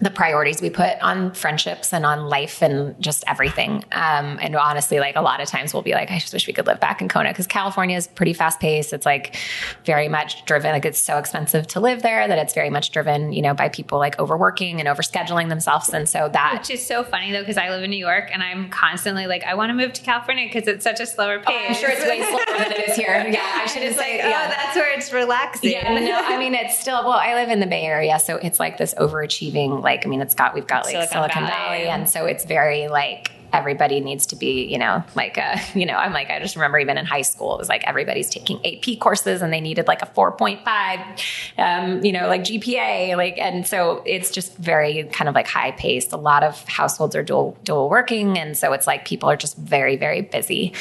the priorities we put on friendships and on life and just everything. Um, and honestly, like a lot of times we'll be like, I just wish we could live back in Kona because California is pretty fast paced. It's like very much driven, like it's so expensive to live there that it's very much driven, you know, by people like overworking and overscheduling themselves. And so that Which is so funny though, because I live in New York and I'm constantly like, I want to move to California because it's such a slower pace. Oh, I'm sure it's way slower than it is here. [LAUGHS] Yeah, I It's say. yeah. oh, that's where it's relaxing. Yeah, no, I mean it's still well. I live in the Bay Area, so it's like this overachieving. Like, I mean, it's got we've got like Silicon Silicon, Valley. Valley. and so it's very like everybody needs to be, you know, like uh, [LAUGHS] you know, I'm like I just remember even in high school, it was like everybody's taking AP courses and they needed like a 4.5, um, you know, like GPA, like, and so it's just very kind of like high paced. A lot of households are dual dual working, and so it's like people are just very very busy,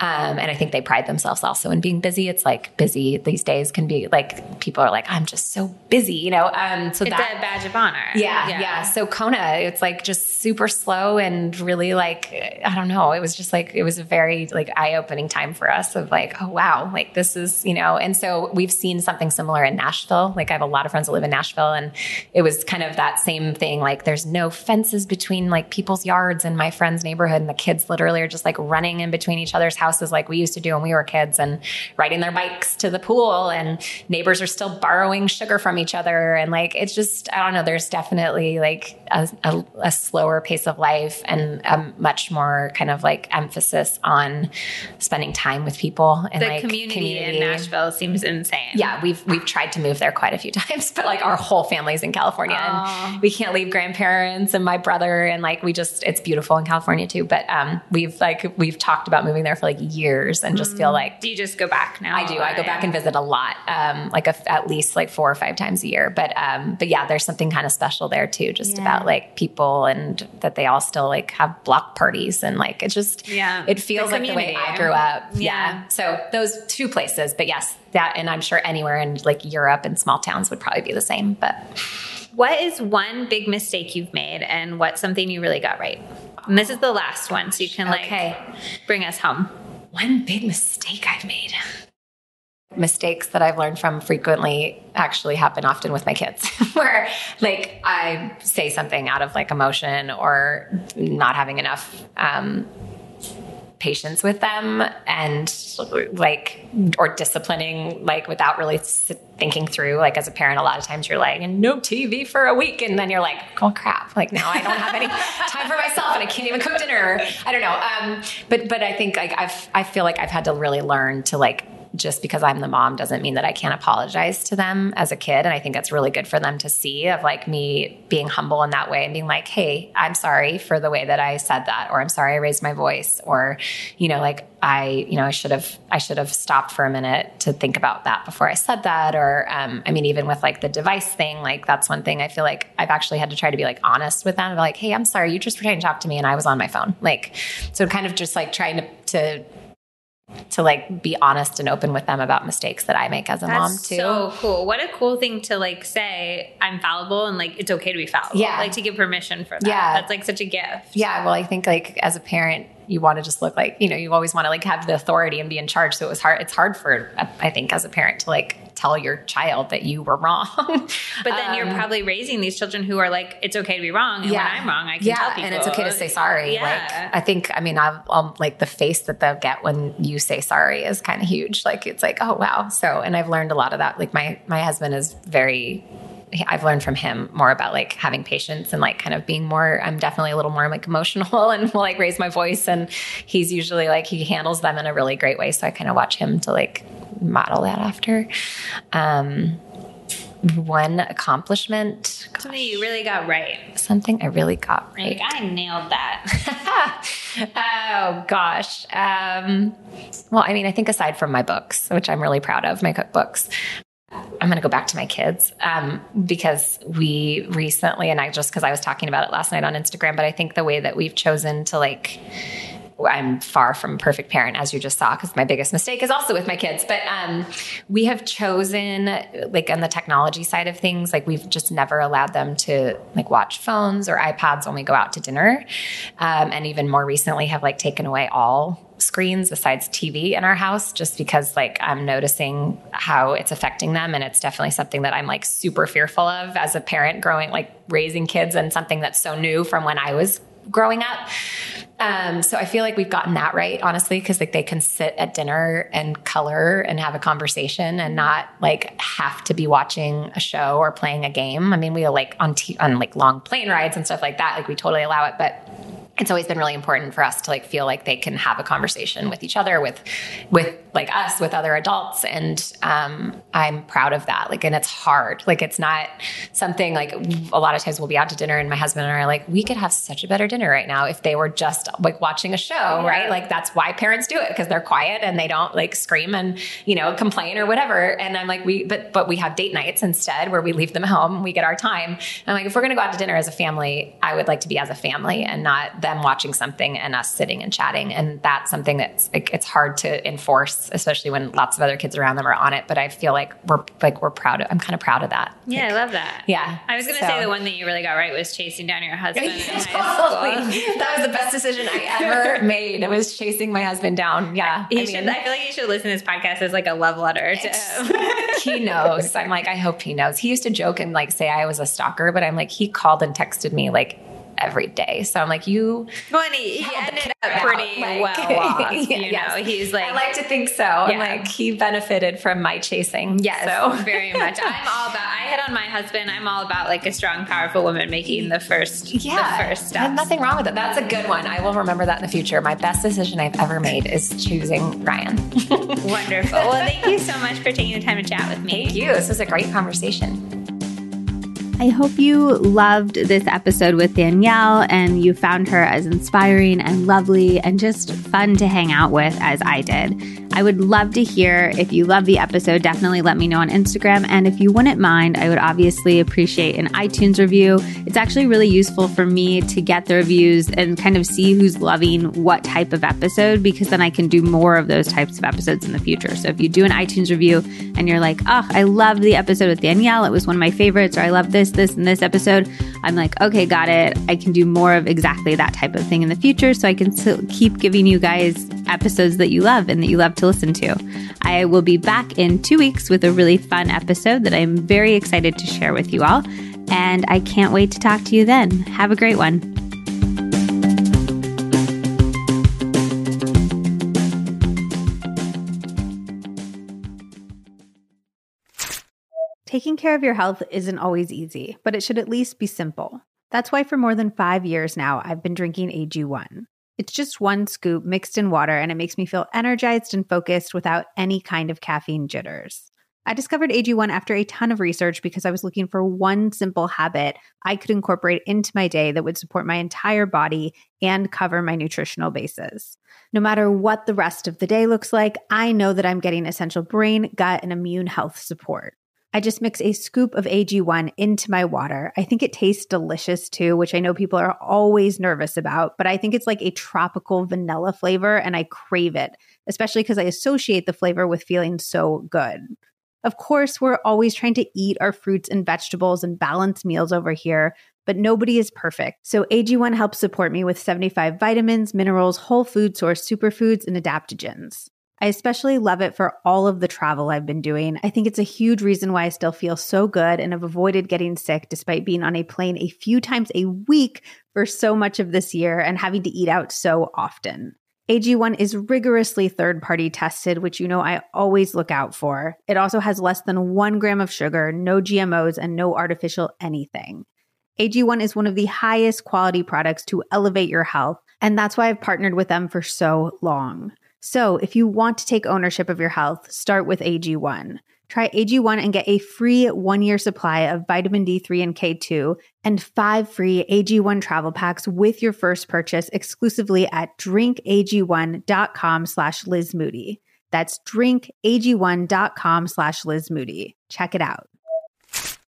um, and I think they pride themselves also in being busy. It's like busy these days can be like people are like I'm just so busy, you know. Um, so It's that a badge of honor. yeah, yeah, So Kona, it's like just super slow and really like I don't know. It was just like it was a very like eye opening time for us of like oh wow, like this is you know. And so we've seen something similar in Nashville. Like I have a lot of friends that live in Nashville, and it was kind of that same thing. Like there's no fences between like people's yards and my friend's neighborhood, and the kids literally are just like running in between each other's houses like we used to do when we were kids, and riding their bikes to the pool, and neighbors are still borrowing sugar from each other, and like it's just I don't know. There's definitely like a, a, a slower pace of life and a much more kind of like emphasis on spending time with people and The like community, in Nashville seems insane. yeah, we've we've tried to move there quite a few [LAUGHS] times, but like our whole family's in California, Aw. and we can't leave grandparents and my brother, and like we just it's beautiful in California too. But um, we've like we've talked about moving there for like years, and just feel like Do you just go back now? I do. I go back and visit a lot, um, like a, at least like four or five times a year. But um, but yeah, there's something kind of special there too, just Yeah. about like people and that they all still like have block parties and like it just Yeah. it feels The like the way. I grew up. Yeah. Yeah. So those two places, but yes, that and I'm sure anywhere in like Europe and small towns would probably be the same. But What is one big mistake you've made and what's something you really got right? And this is the last one, so you can like Okay. bring us home. one big mistake I've made. Mistakes that I've learned from frequently actually happen often with my kids [LAUGHS] where like I say something out of like emotion or not having enough um, patience with them and like or disciplining like without really thinking through like as a parent a lot of times you're like no tv for a week and then you're like oh crap. Like now i don't have any [LAUGHS] time for myself and i can't even cook dinner i don't know um, but but i think like i've i feel like i've had to really learn to like just because I'm the mom doesn't mean that I can't apologize to them as a kid. And I think that's really good for them to see of like me being humble in that way and being like, hey, I'm sorry for the way that I said that, or I'm sorry I raised my voice, or, you know, like I, you know, I should have, I should have stopped for a minute to think about that before I said that. Or, um, I mean, even with like the device thing, like that's one thing I feel like I've actually had to try to be like honest with them. Like, hey, I'm sorry, you just were to talk to me and I was on my phone. Like, so kind of just like trying to, to to like be honest and open with them about mistakes that I make as a That's mom too. So cool. What a cool thing to like say I'm fallible and like it's okay to be fallible. Yeah. Like to give permission for that. Yeah. That's like such a gift. Yeah. Well, I think like as a parent, you want to just look like, you know, you always want to like have the authority and be in charge. So it was hard. It's hard for, I think, as a parent to like tell your child that you were wrong. [LAUGHS] but then um, you're probably raising these children who are like, it's okay to be wrong. And yeah. when I'm wrong, I can yeah, tell people. And it's okay to say sorry. Yeah. Like, I think, I mean, I've, um, like the face that they'll get when you say sorry is kind of huge. Like, it's like, oh, wow. So, and I've learned a lot of that. Like, my, my husband is very, I've learned from him more about like having patience and like kind of being more, I'm definitely a little more like emotional [LAUGHS] and will like raise my voice. And he's usually like, he handles them in a really great way. So I kind of watch him to like model that after. Um, one accomplishment. Gosh, something you really got right. Something I really got right. Like, I nailed that. [LAUGHS] [LAUGHS] oh gosh. Um, well, I mean, I think aside from my books, which I'm really proud of, my cookbooks, I'm going to go back to my kids um, because we recently, and I just because I was talking about it last night on Instagram, but I think the way that we've chosen to like, I'm far from a perfect parent, as you just saw, because my biggest mistake is also with my kids. But um, we have chosen, like on the technology side of things, like we've just never allowed them to like watch phones or iPads when we go out to dinner, um, and even more recently have like taken away all screens besides TV in our house just because like I'm noticing how it's affecting them and it's definitely something that I'm like super fearful of as a parent growing like raising kids and something that's so new from when I was growing up. Um, so I feel like we've gotten that right, honestly, because like they can sit at dinner and color and have a conversation and not like have to be watching a show or playing a game. I mean, we like on t- on like long plane rides and stuff like that, like we totally allow it, but it's always been really important for us to like feel like they can have a conversation with each other with with like us with other adults. And um, i'm proud of that. Like and it's hard. Like it's not something like a lot of times we'll be out to dinner and my husband and i are like we could have such a better dinner right now if they were just like watching a show yeah. right? Like that's why parents do it because they're quiet and they don't like scream and you know complain or whatever. And i'm like we but but we have date nights instead where we leave them home we get our time. And i'm like if we're going to go out to dinner as a family i would like to be as a family and not them watching something and us sitting and chatting. And that's something that's like, it's hard to enforce, especially when lots of other kids around them are on it. But I feel like we're like, we're proud of, I'm kind of proud of that. Yeah, like, I love that. Yeah. I was going to so. say the one that you really got right was chasing down your husband. [LAUGHS] totally. That was the best decision I ever [LAUGHS] made. It was chasing my husband down. Yeah. He I, should, I feel like you should listen to this podcast as like a love letter to him. [LAUGHS] he knows. I'm like, I hope he knows. He used to joke and like say I was a stalker, but I'm like, he called and texted me like every day. So I'm like, you. Well, he, he ended up pretty like, well [LAUGHS] off. You yes. know, he's like. I like to think so. Yeah. I'm like, he benefited from my chasing. Yes, so. very much. [LAUGHS] I'm all about. I hit on my husband. I'm all about like a strong, powerful woman making the first. Yeah, the first step. Nothing wrong with it. That's a good one. I will remember that in the future. My best decision I've ever made is choosing Ryan. [LAUGHS] Wonderful. Well, thank you so much for taking the time to chat with me. Thank you. This was a great conversation. I hope you loved this episode with Danielle and you found her as inspiring and lovely and just fun to hang out with as I did. I would love to hear if you love the episode, definitely let me know on Instagram. And if you wouldn't mind, I would obviously appreciate an iTunes review. It's actually really useful for me to get the reviews and kind of see who's loving what type of episode because then I can do more of those types of episodes in the future. So if you do an iTunes review and you're like, oh, I love the episode with Danielle, it was one of my favorites, or I love this this, and this episode, I'm like, okay, got it. I can do more of exactly that type of thing in the future so I can keep giving you guys episodes that you love and that you love listen to. I will be back in two weeks with a really fun episode that I'm very excited to share with you all. And I can't wait to talk to you then. Have a great one. Taking care of your health isn't always easy, but it should at least be simple. That's why for more than five years now, I've been drinking AG1. It's just one scoop mixed in water, and it makes me feel energized and focused without any kind of caffeine jitters. I discovered AG1 after a ton of research because I was looking for one simple habit I could incorporate into my day that would support my entire body and cover my nutritional bases. No matter what the rest of the day looks like, I know that I'm getting essential brain, gut, and immune health support. I just mix a scoop of AG1 into my water. I think it tastes delicious too, which I know people are always nervous about, but I think it's like a tropical vanilla flavor and I crave it, especially because I associate the flavor with feeling so good. Of course, we're always trying to eat our fruits and vegetables and balance meals over here, but nobody is perfect. So AG1 helps support me with 75 vitamins, minerals, whole food source superfoods, and adaptogens. I especially love it for all of the travel I've been doing. I think it's a huge reason why I still feel so good and have avoided getting sick despite being on a plane a few times a week for so much of this year and having to eat out so often. AG1 is rigorously third party tested, which you know I always look out for. It also has less than one gram of sugar, no GMOs, and no artificial anything. AG1 is one of the highest quality products to elevate your health, and that's why I've partnered with them for so long. So, if you want to take ownership of your health, start with AG1. Try AG1 and get a free one year supply of vitamin D3 and K2 and five free AG1 travel packs with your first purchase exclusively at drinkag1.com slash Liz Moody. That's drinkag1.com slash Liz Moody. Check it out.